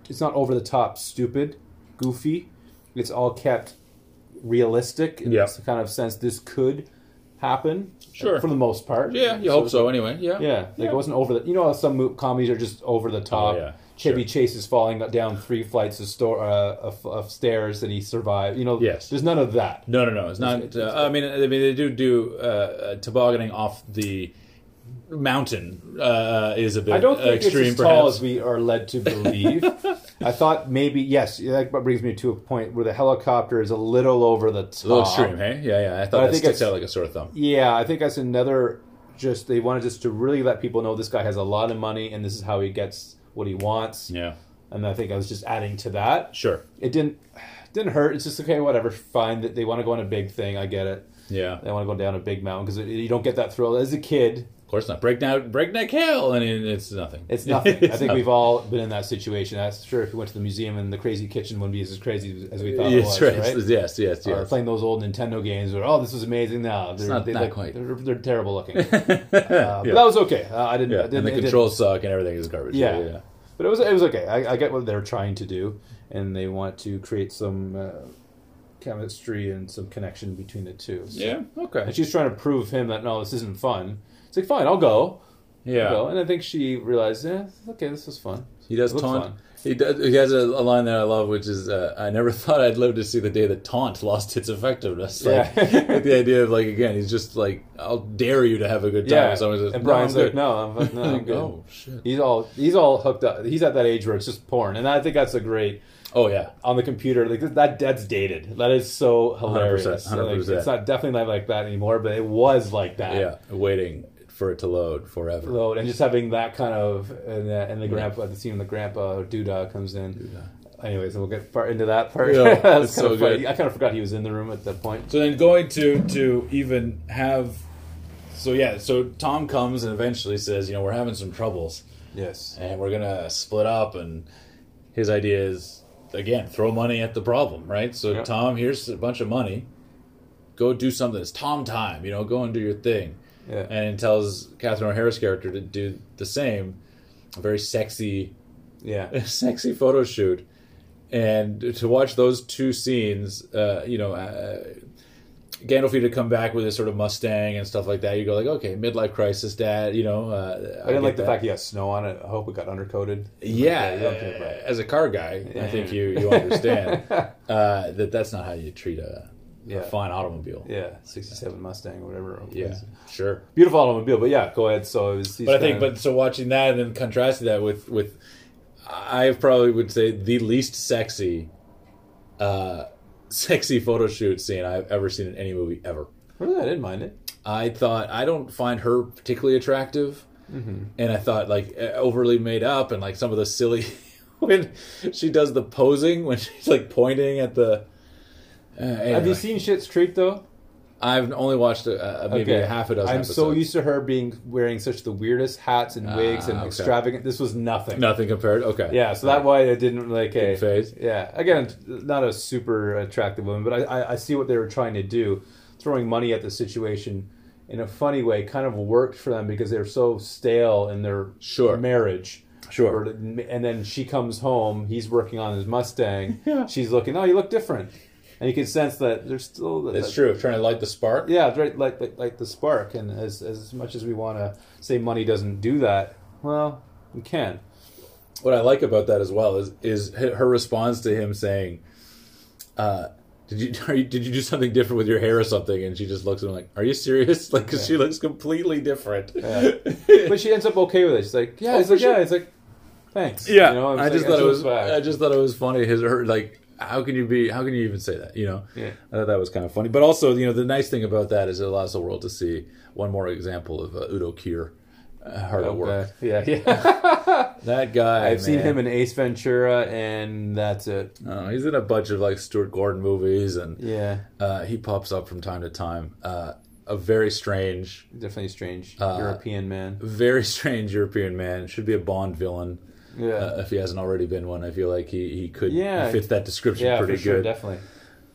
it's not over the top, stupid, goofy. It's all kept realistic in Yeah. the kind of sense this could happen. Sure. for the most part. Yeah. You hope so. Anyway. Yeah. Yeah, like Yeah. it wasn't over the. You know, how some comedies are just over the top. Oh, yeah. Chevy Sure. Chase is falling down three flights of, store, uh, of, of stairs and he survived. You know, Yes. there's none of that. No, no, no. It's not. it's- uh, I mean, I mean, they do do uh, uh, tobogganing off the mountain. Uh, is a bit I don't think extreme, it's as tall perhaps. as we are led to believe. I thought maybe yes. That brings me to a point where the helicopter is a little over the top. a little extreme, hey? Yeah, yeah. I thought But I that think sticks out like a sore of thumb. Yeah, I think that's another. Just they wanted just to really let people know this guy has a lot of money and this is how he gets what he wants. Yeah, And I think I was just adding to that. sure. It didn't didn't hurt. It's just okay, whatever. Fine. That they want to go on a big thing. I get it. Yeah, They want to go down a big mountain because you don't get that thrill as a kid. Of course not. Breakneck, breakneck hill, and it, it's nothing. It's nothing. I think nothing. we've all been in that situation. I'm sure if we went to the museum and the crazy kitchen wouldn't be as crazy as we thought it was, right. right? Yes, yes, Or yes. playing those old Nintendo games, or oh, this is amazing. Now they're not- they not look- quite. They're, they're terrible looking. Uh, yeah. But that was okay. Uh, I didn't. yeah. I didn't and the controls suck, and everything is garbage. Yeah. yeah. But it was it was okay. I, I get what they're trying to do, and they want to create some uh, chemistry and some connection between the two. So- Yeah. Okay. And she's trying to prove him that no, this isn't fun. It's like fine, I'll go. Yeah. I'll go. And I think she realized, yeah, okay, this is fun. He does Looks taunt. fun. He does. He has a, a line that I love, which is, uh, "I never thought I'd live to see the day that taunt lost its effectiveness." Like, Yeah. like the idea of like again, he's just like, "I'll dare you to have a good time." Yeah. Someone says, and "No, Brian's I'm like, good." no, I'm, no, I'm good. oh shit. He's all he's all hooked up. He's at that age where it's just porn, and I think that's a great Oh yeah. on the computer. Like that, that's dated. That is so hilarious. 100%, Like, 100%. it's not definitely not like that anymore, but it was like that. Yeah. Waiting for it to load forever. Load and just having that kind of and the, and the grandpa the scene when the grandpa Duda comes in. Anyways, we'll get part into that part. Yeah, That's it's so of funny. good. I kind of forgot he was in the room at that point. So then going to to even have, so yeah, so Tom comes and eventually says, you know, we're having some troubles. Yes. and we're gonna split up and his idea is again throw money at the problem right so Yeah. tom here's a bunch of money go do something it's tom time you know go and do your thing Yeah. and tells catherine o'hara's character to do the same a very sexy yeah. sexy photo shoot and to watch those two scenes uh, you know uh, Gandolfini to come back with his sort of Mustang and stuff like that, you go like, okay, midlife crisis, dad. You know, uh, I didn't like the fact he has snow on it. I hope it got undercoated. Yeah, you don't care about uh, as a car guy, I think you you understand uh, that that's not how you treat a, Yeah. a fine automobile. Yeah, '67 Mustang or whatever. Yeah, was. sure. beautiful automobile. But yeah, go ahead. So it was, But I think, but so watching that and then contrasting that with with, I probably would say the least sexy, uh, sexy photo shoot scene I've ever seen in any movie ever. really, I didn't mind it. I thought I don't find her particularly attractive, Mm-hmm. and I thought like overly made up and like some of the silly when she does the posing when she's like pointing at the. Uh, Have you seen Schitt's Creek though? I've only watched a, a, maybe a half a dozen. I'm so used to her being wearing such the weirdest hats and wigs and Ah, okay. extravagant. This was nothing. nothing compared. Okay, Yeah, so that why I didn't like. Didn't phase? Yeah, again, not a super attractive woman, but I, I, I see what they were trying to do. Throwing money at the situation in a funny way kind of worked for them because they're so stale in their Sure. marriage. Sure. Or- And then she comes home. He's working on his Mustang. Yeah. She's looking. Oh, you look different. And you can sense that there's still. It's that- true. Trying to light the spark. Yeah, it's right. Like, like like the spark. And as as much as we want to say money doesn't do that, well, we can. What I like about that as well is is her response to him saying, uh, "Did you, are you did you do something different with your hair or something?" And she just looks at him like, "Are you serious?" Like, because she looks completely different. Yeah. but she ends up okay with it. She's like, yeah, Oh, it's like, sure. yeah, it's like, thanks. Yeah, You know, it's I like, just thought it was. back. I just thought it was funny. His her like, how can you be? How can you even say that? You know, Yeah. I thought that was kind of funny. But also, you know, the nice thing about that is it allows the world to see one more example of uh, Udo Kier uh, hard at work. Okay. Yeah, yeah. That guy. I've seen him in Ace Ventura, and that's it. Oh, he's in a bunch of like Stuart Gordon movies, and Yeah, uh, he pops up from time to time. Uh, a very strange, definitely strange Uh, European man. very strange European man. Should be a Bond villain. Yeah, Uh, if he hasn't already been one, I feel like he, he could Yeah. he fits that description yeah, pretty for sure, good. definitely.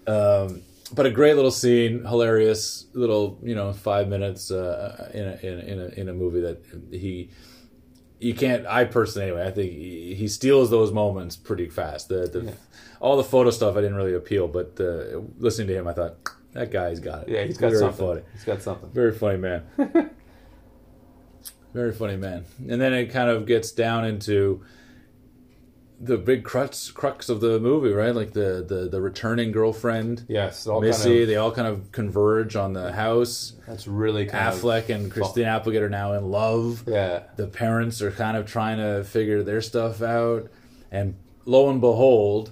Um, but a great little scene, hilarious little, you know, five minutes uh, in, a, in, a, in a in a movie that he you can't. I personally, anyway, I think he, he steals those moments pretty fast. The, the Yeah. all the photo stuff I didn't really appeal, but uh, listening to him, I thought that guy's got it. Yeah, he's got Very something. funny. He's got something. Very funny man. Very funny man. And then it kind of gets down into the big crux crux of the movie, right? Like the the, the returning girlfriend, Yes, Missy. kind of, they all kind of converge on the house. that's really kind Affleck and Christina Applegate are now in love. Yeah, The parents are kind of trying to figure their stuff out, and lo and behold,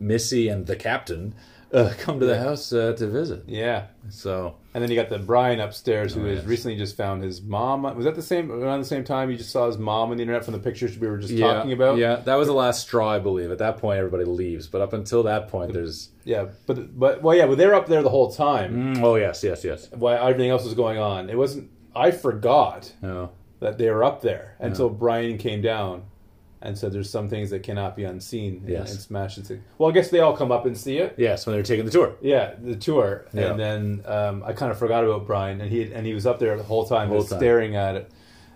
Missy and the captain uh, come to the house uh, to visit. yeah. So And then you got the Brian upstairs who Oh, has yes. recently just found his mom. Was that the same around the same time you just saw his mom on the internet from the pictures we were just yeah, talking about? yeah, that was the last straw, I believe. At that point, everybody leaves, but up until that point, there's yeah. But but well, yeah. But they're up there the whole time. mm, oh yes, yes, yes. While everything else was going on, it wasn't. I forgot No. that they were up there until Brian came down and so "There's some things that cannot be unseen." And, Yes. and smash it. Well, I guess they all come up and see it. Yes, when they're taking the tour. Yeah, the tour, Yeah. and then um, I kind of forgot about Brian, and he and he was up there the whole time, Whole just time. staring at it.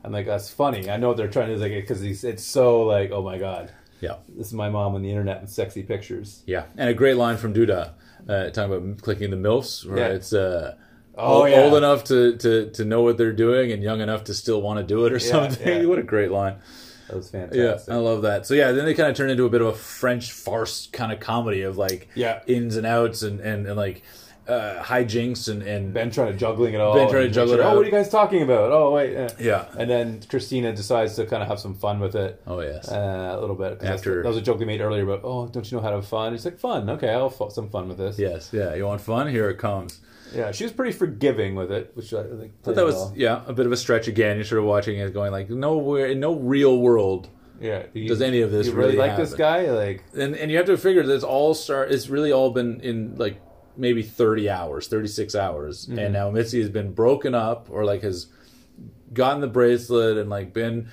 I'm like, that's funny. I know what they're trying to like because he's it's so like, oh my god. Yeah. This is my mom on the internet and sexy pictures. Yeah, and a great line from Duda uh, talking about clicking the milfs, where Yeah. it's uh, Oh, old, yeah. old enough to, to, to know what they're doing and young enough to still want to do it or something. yeah. What a great line! That was fantastic. Yeah. I love that. So yeah, then they kind of turn into a bit of a French farce kind of comedy of like Yeah. ins and outs and and, and like uh, hijinks and and Ben trying to juggling it all. Ben trying to juggle it. Oh, what are you guys talking about? Oh, wait. eh." yeah. And then Christina decides to kind of have some fun with it. Oh yes. Uh, a little bit. After- that was a joke they made earlier about, oh, don't you know how to have fun? It's like, fun. Okay, I'll have some fun with this. yes. Yeah. You want fun? Here it comes. Yeah, she was pretty forgiving with it, which I think. But that was well. yeah a bit of a stretch again. You're sort of watching it, going like nowhere in no real world Yeah. You, Does any of this you really, really like this guy? Like, and and you have to figure that it's all start. It's really all been in like maybe thirty hours, thirty six hours, Mm-hmm. and now Mitzi has been broken up or like has gotten the bracelet and like been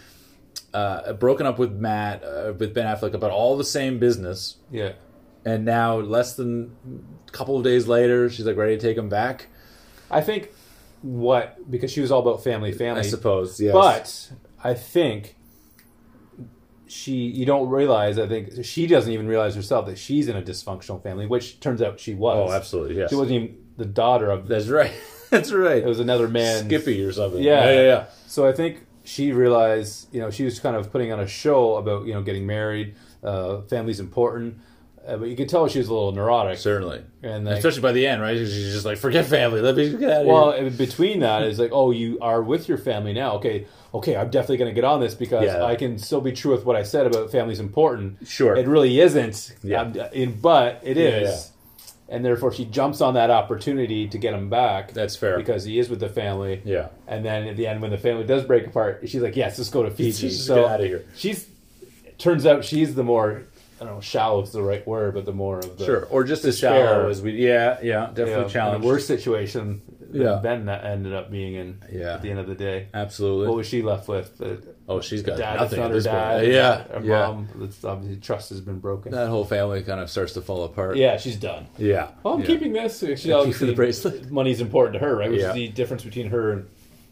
uh, broken up with Matt uh, with Ben Affleck about all the same business, yeah. And now less than a couple of days later, she's like ready to take him back. I think what because she was all about family, family. I suppose, yes. But I think she you don't realize. I think she doesn't even realize herself that she's in a dysfunctional family, which turns out she was. oh, absolutely, yes, She wasn't even the daughter of. That's right. That's right. It was another man. Skippy or something. Yeah. yeah, yeah. yeah. So I think she realized, you know, she was kind of putting on a show about, you know, getting married, uh, family's important, uh, but you could tell she was a little neurotic. Certainly. And like, Especially by the end, right? She's just like, forget family. Let me get out of well, here. in between that is like, oh, you are with your family now. Okay, okay, I'm definitely going to get on this because Yeah. I can still be true with what I said about family's important. Sure. It really isn't. Yeah. In, but it is. Yeah, yeah. And therefore, she jumps on that opportunity to get him back. That's fair. because he is with the family. Yeah. And then at the end, when the family does break apart, she's like, "Yes, let's go to Fiji." Just so get of here. She's turns out she's the more I don't know, shallow is the right word, but the more of the Sure. Or just as shallow as we. Yeah, yeah. Definitely in challenged. a worse situation Yeah. Ben that ended up being in. Yeah. At the end of the day, Absolutely. what was she left with? The oh, she's got dad nothing at not her this dad. point. Yeah. Her yeah. mom. That's obviously trust has been broken. That whole family kind of starts to fall apart. yeah, she's done. Yeah. Well, I'm yeah. keeping this. She Keep obviously the bracelet. money's important to her, right? Which Yeah. is the difference between her and,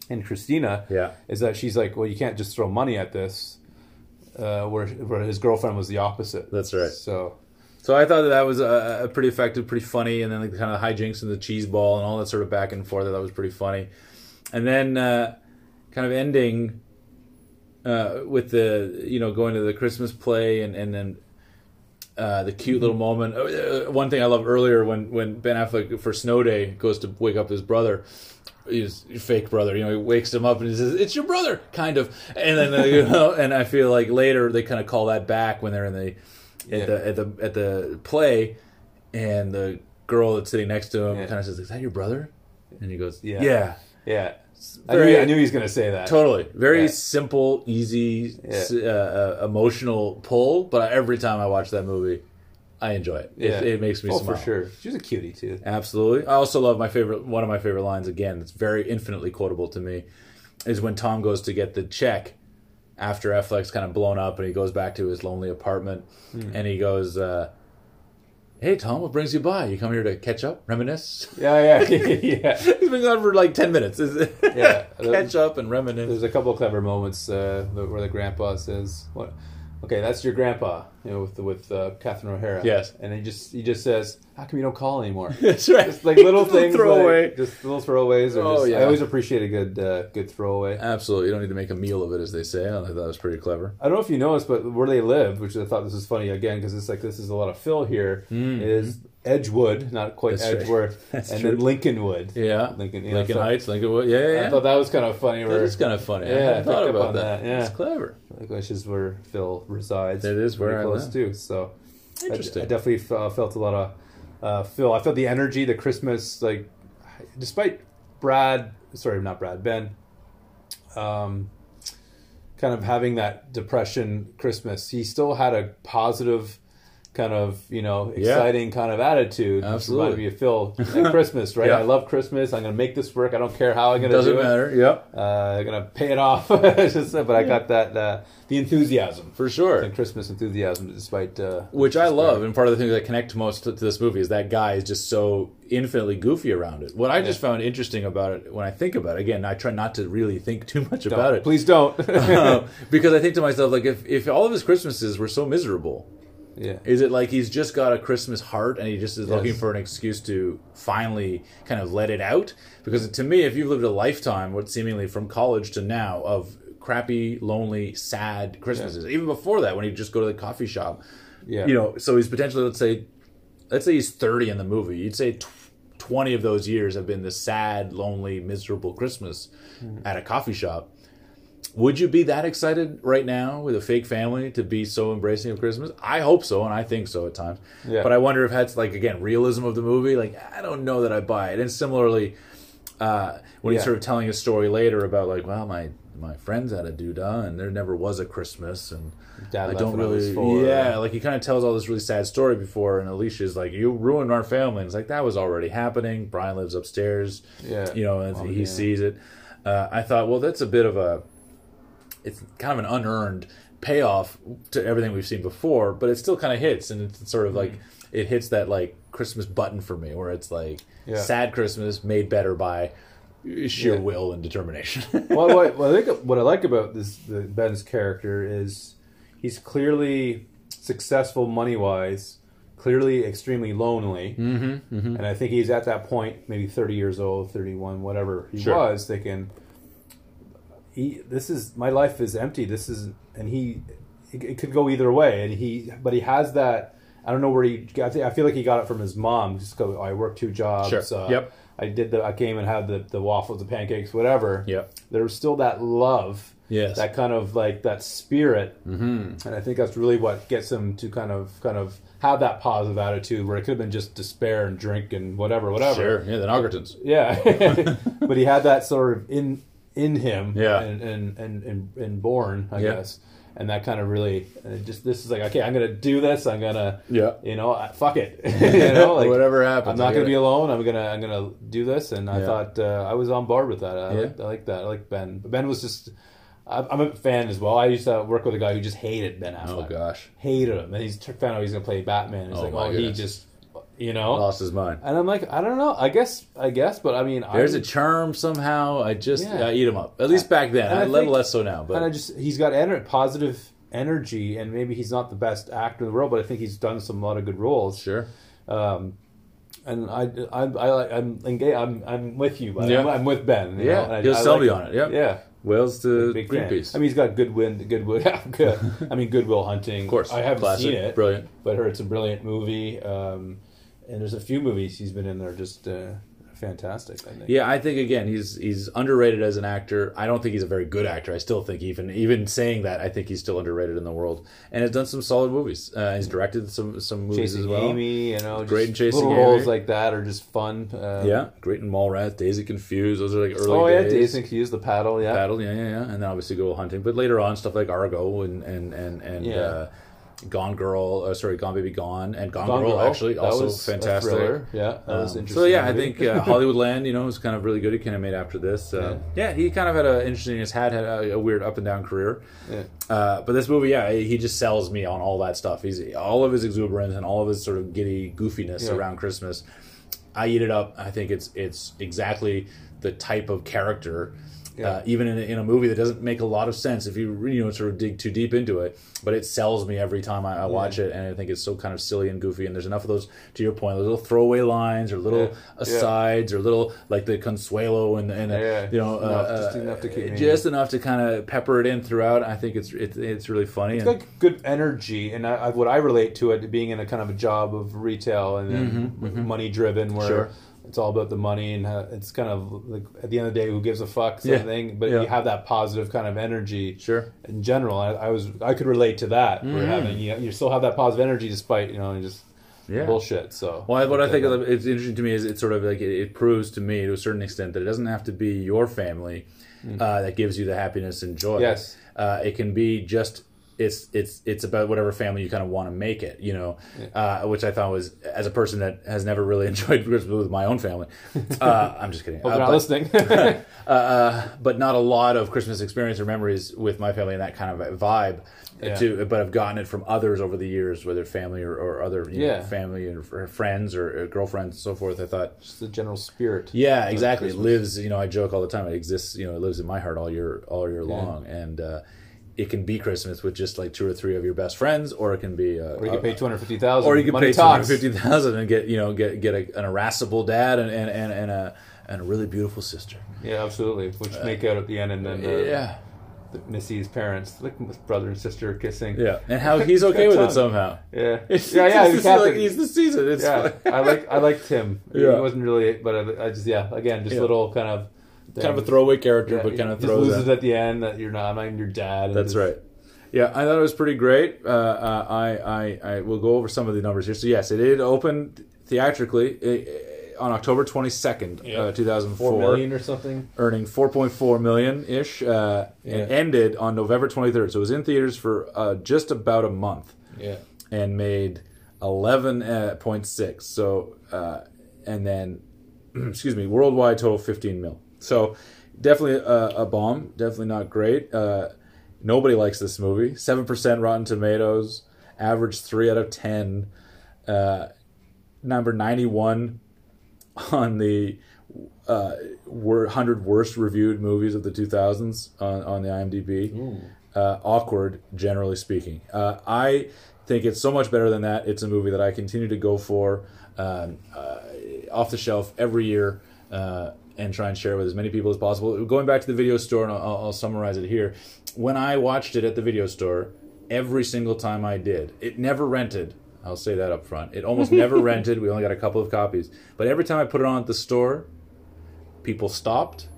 and Christina. Yeah. is that she's like, well, you can't just throw money at this. Uh, where, where his girlfriend was the opposite. That's right. So So I thought that, that was uh, a pretty effective, pretty funny, and then like kind of hijinks and the cheese ball and all that sort of back and forth. That was pretty funny, and then uh, kind of ending uh, with the you know going to the Christmas play and and then uh, the cute little moment. Uh, one thing I love earlier when when Ben Affleck for Snow Day goes to wake up his brother. His fake brother, you know, he wakes him up and he says, "It's your brother," kind of, and then uh, you know, and I feel like later they kind of call that back when they're in the at Yeah. the at the at the play, and the girl that's sitting next to him Yeah. kind of says, "Is that your brother?" And he goes, Yeah. "Yeah, yeah, I knew, I knew he was going to say that. totally." Very simple, easy, uh, uh, emotional pull, but every time I watch that movie, I enjoy it. Yeah. It, it makes me Oh, smile. for sure. She's a cutie too. Absolutely. I also love my favorite. One of my favorite lines again. That's very infinitely quotable to me, is when Tom goes to get the check after Affleck's kind of blown up, and he goes back to his lonely apartment, Hmm. and he goes, uh, "Hey Tom, what brings you by? You come here to catch up, reminisce." Yeah, yeah, yeah. He's been gone for like ten minutes. Yeah. catch up and reminisce. There's a couple of clever moments uh, where the grandpa says, "What? Okay, that's your grandpa." You know, with with uh, Catherine O'Hara. Yes. and he just he just says, "How come you don't call anymore?" That's right. Just like little things, throwaway. like, just little throwaways. Or Oh, just, yeah. I always appreciate a good uh, good throwaway. Absolutely. You don't need to make a meal of it, as they say. I thought that was pretty clever. I don't know if you noticed, but where they lived, which I thought this was funny again because it's like this is a lot of fill here, is Edgewood, not quite. That's. Edgeworth, That's and true. then Lincolnwood. Yeah. Lincoln, know, Lincoln so- Heights, Lincoln. Yeah, yeah. yeah. I thought that was kind of funny. that is kind of funny. Yeah, I I thought about that. that, yeah. It's clever. which is where Phil resides. It is where I close live. too. So I- Interesting. I, definitely uh, felt a lot of uh, Phil. I felt the energy, the Christmas, like despite Brad, sorry, not Brad, Ben, um, kind of having that depression Christmas, he still had a positive kind of you know Yeah. exciting kind of attitude. Absolutely. Of Phil at Christmas, right? Yeah. I love Christmas. I'm gonna make this work. I don't care how I'm gonna do it. Doesn't matter. Yep. Uh, I'm gonna pay it off. Just- but I got that uh, the enthusiasm For sure. the Christmas enthusiasm, despite uh, Which I love, and part of the things that connect most to, to this movie is that guy is just so infinitely goofy around it. What I just found interesting about it, when I think about it, again, I try not to really think too much Don't- about it, Please don't. Because I think to myself, like, if if all of his Christmases were so miserable, yeah. is it like he's just got a Christmas heart and he just is Yes. looking for an excuse to finally kind of let it out? Because to me, if you've lived a lifetime, what seemingly from college to now, of crappy, lonely, sad Christmases, even before that, when he'd just go to the coffee shop, Yeah. you know, so he's potentially, let's say, let's say he's 30 in the movie. You'd say tw 20 of those years have been the sad, lonely, miserable Christmas Hmm. at a coffee shop. Would you be that excited right now with a fake family to be so embracing of Christmas? I hope so, and I think so at times. Yeah. But I wonder if that's like again realism of the movie. Like I don't know that I buy it. And similarly, uh, when he's sort of telling a story later about like, well, my my friends had a doodah, and there never was a Christmas, and Dad I don't when I really, yeah. Like he kind of tells all this really sad story before, and Alicia's like, "You ruined our family." And it's like that was already happening. Brian lives upstairs, Yeah. you know, and Oh, he yeah. sees it. Uh, I thought, well, that's a bit of a, it's kind of an unearned payoff to everything we've seen before, but it still kind of hits, and it's sort of like it hits that like Christmas button for me, where it's like Yeah. sad Christmas made better by sheer Yeah. will and determination. well, what, what I think what I like about this the, Ben's character is he's clearly successful money wise, clearly extremely lonely, mm-hmm, mm-hmm. and I think he's at that point, maybe thirty years old, thirty one, whatever he Sure. was, thinking, he this is my life is empty. This is and he it, it could go either way, and he but he has that. I don't know where he. got I feel like he got it from his mom. Just go. I work two jobs. Sure. Uh, Yep. I did the. I came and had the, the waffles, the pancakes, whatever Yep. there was still that love, Yes. that kind of like that spirit, Mm-hmm. and I think that's really what gets him to kind of kind of have that positive attitude where it could have been just despair and drink and whatever, whatever. Sure. Yeah, the Nogertons. Yeah, but he had that sort of in in him, Yeah. and and and and, born, I Yeah. guess, and that kind of really it just this is like okay, I'm gonna do this, I'm gonna Yeah. you know I- fuck it, you know like Whatever happens. I'm not to get be alone. I'm gonna I'm gonna do this, and I Yeah. thought uh, I was on board with that. I, Yeah. like, I like that. I like Ben. But Ben was just. I'm a fan as well. I used to work with a guy who just hated Ben Affleck. Oh gosh, hated him, and he's found out he's to play Batman. He's Oh, like, oh, he just, you know. lost his mind. And I'm like, I don't know. I guess, I guess, but I mean, There's I, a charm somehow. I just Yeah. I eat him up. At least back then. I a little less so now. But and I just he's got ener- positive energy, and maybe he's not the best actor in the world, but I think he's done some lot of good roles. sure. Um, and I, I, I like, I'm engaged. I'm, I'm with you. but Yeah. I'm, I'm with Ben. you Yeah, know, I, he'll I sell like me on it, yep. Yeah, Wales to. Greenpeace. I mean, he's got Goodwill, Goodwill. good. I mean, Good Will Hunting. of course. I haven't Classic. seen it, Brilliant. but I heard it's a brilliant movie. Um, and there's a few movies he's been in there just uh, fantastic. I think. Yeah, I think again he's he's underrated as an actor. I don't think he's a very good actor. I still think even even saying that, I think he's still underrated in the world, and has done some solid movies. Uh, he's directed some some movies Chasing as well. Amy, you know, Great just in Chasing little roles like that are just fun. Um, Yeah, great in Mallrats, Daisy Confused. Those are like early Oh yeah, days. Dazed and Confused, the paddle. Yeah, paddle, yeah, yeah, yeah, and then obviously go hunting. But later on, stuff like Argo and and and and Yeah. uh, Gone Girl, uh, sorry, Gone Baby Gone, and Gone, Gone Girl, Girl, actually also was fantastic. Yeah, that was Um, interesting. so yeah, I think uh, Hollywoodland, you know, was kind of really good. He kind of made after this. Uh, yeah. he kind of had a interesting. His had had a, a weird up and down career. Yeah. Uh, but this movie, yeah, he just sells me on all that stuff. He's all of his exuberance and all of his sort of giddy goofiness Yeah. around Christmas. I eat it up. I think it's it's exactly the type of character. Yeah. Uh, even in a, in a movie that doesn't make a lot of sense if you you know sort of dig too deep into it, but it sells me every time I, I watch it, and I think it's so kind of silly and goofy. And there's enough of those, to your point, little throwaway lines or little Yeah. Yeah. asides or little like the Consuelo and and uh, Yeah. you know Enough, uh, just enough to keep me- just enough to kind of pepper it in throughout. I think it's it's, it's really funny. It's and- got good energy, and I, I, what I relate to it being in a kind of a job of retail and then money driven, where Mm-hmm, Sure. It's all about the money and uh, it's kind of like at the end of the day, who gives a fuck sort Yeah. of thing. But Yeah. you have that positive kind of energy. Sure. In general, I, I was I could relate to that. We're Mhm. having you, you still have that positive energy despite you know just Yeah. bullshit. So Well, what I think Okay. of- it's interesting to me is it's sort of like it, it proves to me to a certain extent that it doesn't have to be your family uh, that gives you the happiness and joy. Yes. uh, it can be just it's it's it's about whatever family you kind of want to make it, you know, uh, which I thought was as a person that has never really enjoyed Christmas with my own family. Uh, I'm just kidding. Hope Uh, not but- listening. uh, but not a lot of Christmas experience or memories with my family and that kind of vibe. Yeah. To, but I've gotten it from others over the years, whether family or, or other you know, family or, or friends or, uh girlfriends and so forth. I thought, Just the general spirit. yeah, exactly. It lives. You know, I joke all the time. It exists. You know, it lives in my heart all year, all year long, and uh, it can be Christmas with just like two or three of your best friends, or it can be, uh, Or you can uh, pay two hundred fifty thousand. or you can pay two hundred fifty thousand and get you know get get a, an irascible dad and and, and, and a and a really beautiful sister. Yeah, absolutely. Which make out at the end, and then uh, yeah, the Missy's parents, like with brother and sister kissing. yeah, and how he's okay with it somehow. yeah, It's, yeah, yeah. it's like he's the season. It's yeah. I like I liked him. Yeah. He wasn't really, but I, I just yeah. Again, just Yeah. little kind of kind of a throwaway character, Yeah, but kind of throws loses that. at the end that you're not. I'm not even your dad. That's right. Yeah, I thought it was pretty great. Uh, uh, I, I, I will go over some of the numbers here. So yes, it did open theatrically uh, on October twenty second, Yeah. uh, two thousand Four four, million or something. earning four point four million ish, uh, Yeah. and ended on November twenty third. So it was in theaters for uh, just about a month Yeah. and made eleven uh, point six. So uh, and then excuse me, worldwide total fifteen mil. So definitely a, a bomb. Definitely not great. Uh, nobody likes this movie. Seven percent Rotten Tomatoes. Average three out of ten. Uh, number ninety one on the uh, hundred worst reviewed movies of the two thousands on, on the IMDb. Uh, awkward, generally speaking. Uh, I think it's so much better than that. It's a movie that I continue to go for um, uh, off the shelf every year. Uh, and try and share with as many people as possible. Going back to the video store, and I'll, I'll summarize it here. When I watched it at the video store, every single time I did, it never rented. I'll say that up front. It almost never rented. We only got a couple of copies. But every time I put it on at the store, people stopped,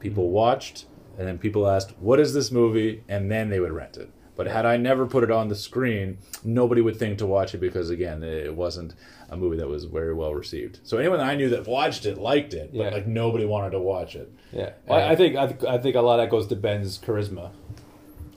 people mm-hmm. watched, and then people asked, "What is this movie?" and then they would rent it. But had I never put it on the screen, nobody would think to watch it because again, it wasn't a movie that was very well received. So anyone that I knew that watched it liked it, but Yeah. like nobody wanted to watch it. Yeah. Well, I, I think I, think- I think a lot of that goes to Ben's charisma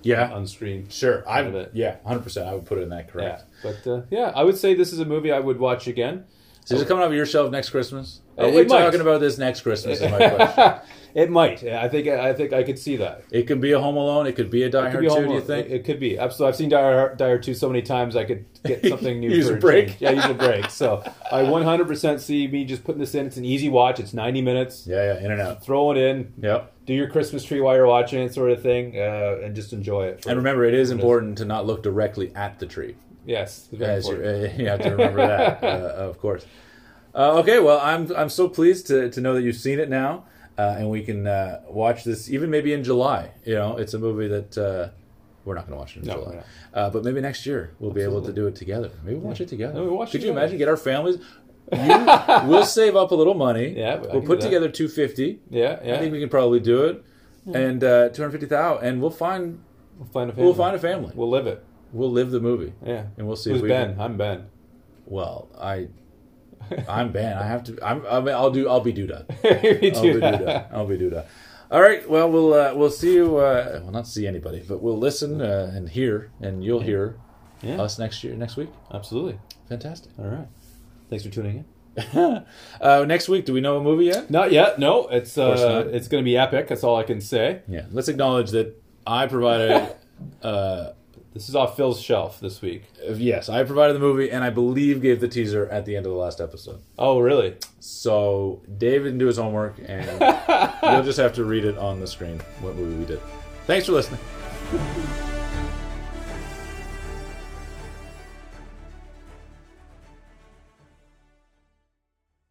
Yeah, on screen. sure. I of yeah, hundred percent. I would put it in that correct. Yeah. But uh, yeah, I would say this is a movie I would watch again. So is it coming off your shelf next Christmas? Are It- we might. talking about this next Christmas? Is my question. It might. I think I think I could see that. It could be a Home Alone. It could be a Die Hard Two. Do you think? It, it could be. Absolutely. I've seen Die Hard, Die Hard 2 so many times I could get something new Use for a break. change. Yeah, use a break. So I 100% see me just putting this in. It's an easy watch. It's 90 minutes. yeah, yeah, in and out. Throw it in. Yep. Do your Christmas tree while you're watching it, sort of thing, uh, and just enjoy it. for- And remember, it is important to not look directly at the tree. yes, very As you, important. uh, you have to remember that, uh, of course. Uh, okay, well, I'm I'm so pleased to, to know that you've seen it now, uh, and we can uh, watch this even maybe in July. You know, it's a movie that uh, we're not going to watch it in No, July, uh, but maybe next year we'll be able to do it together. Maybe we'll watch it together. Yeah, we'll watch Could it you together. imagine get our families? You, we'll save up a little money. Yeah, we'll put together two fifty. Yeah, yeah. I think we can probably do it, and uh, two hundred fifty thousand, and we'll find we'll find a family. we'll find a family. We'll live it. We'll live the movie, Yeah. and we'll see Who's if we Ben? can. I'm Ben. Well, I, I'm Ben. I have to. I'm. I mean, I'll do. I'll be Duda. Me I'll be Duda. I'll be Duda. All right. Well, we'll uh, we'll see you. Uh, well, not see anybody, but we'll listen uh, and hear, and you'll hear Yeah. us next year, next week. Absolutely. Fantastic. All right. Thanks for tuning in. uh, next week, do we know a movie yet? Not yet. No, it's uh, it's going to be epic. That's all I can say. Yeah. Let's acknowledge that I provided. uh, This is off Phil's shelf this week. Uh, yes, I provided the movie, and I believe gave the teaser at the end of the last episode. Oh, really? So Dave didn't do his homework, and you'll just have to read it on the screen what movie we did. Thanks for listening.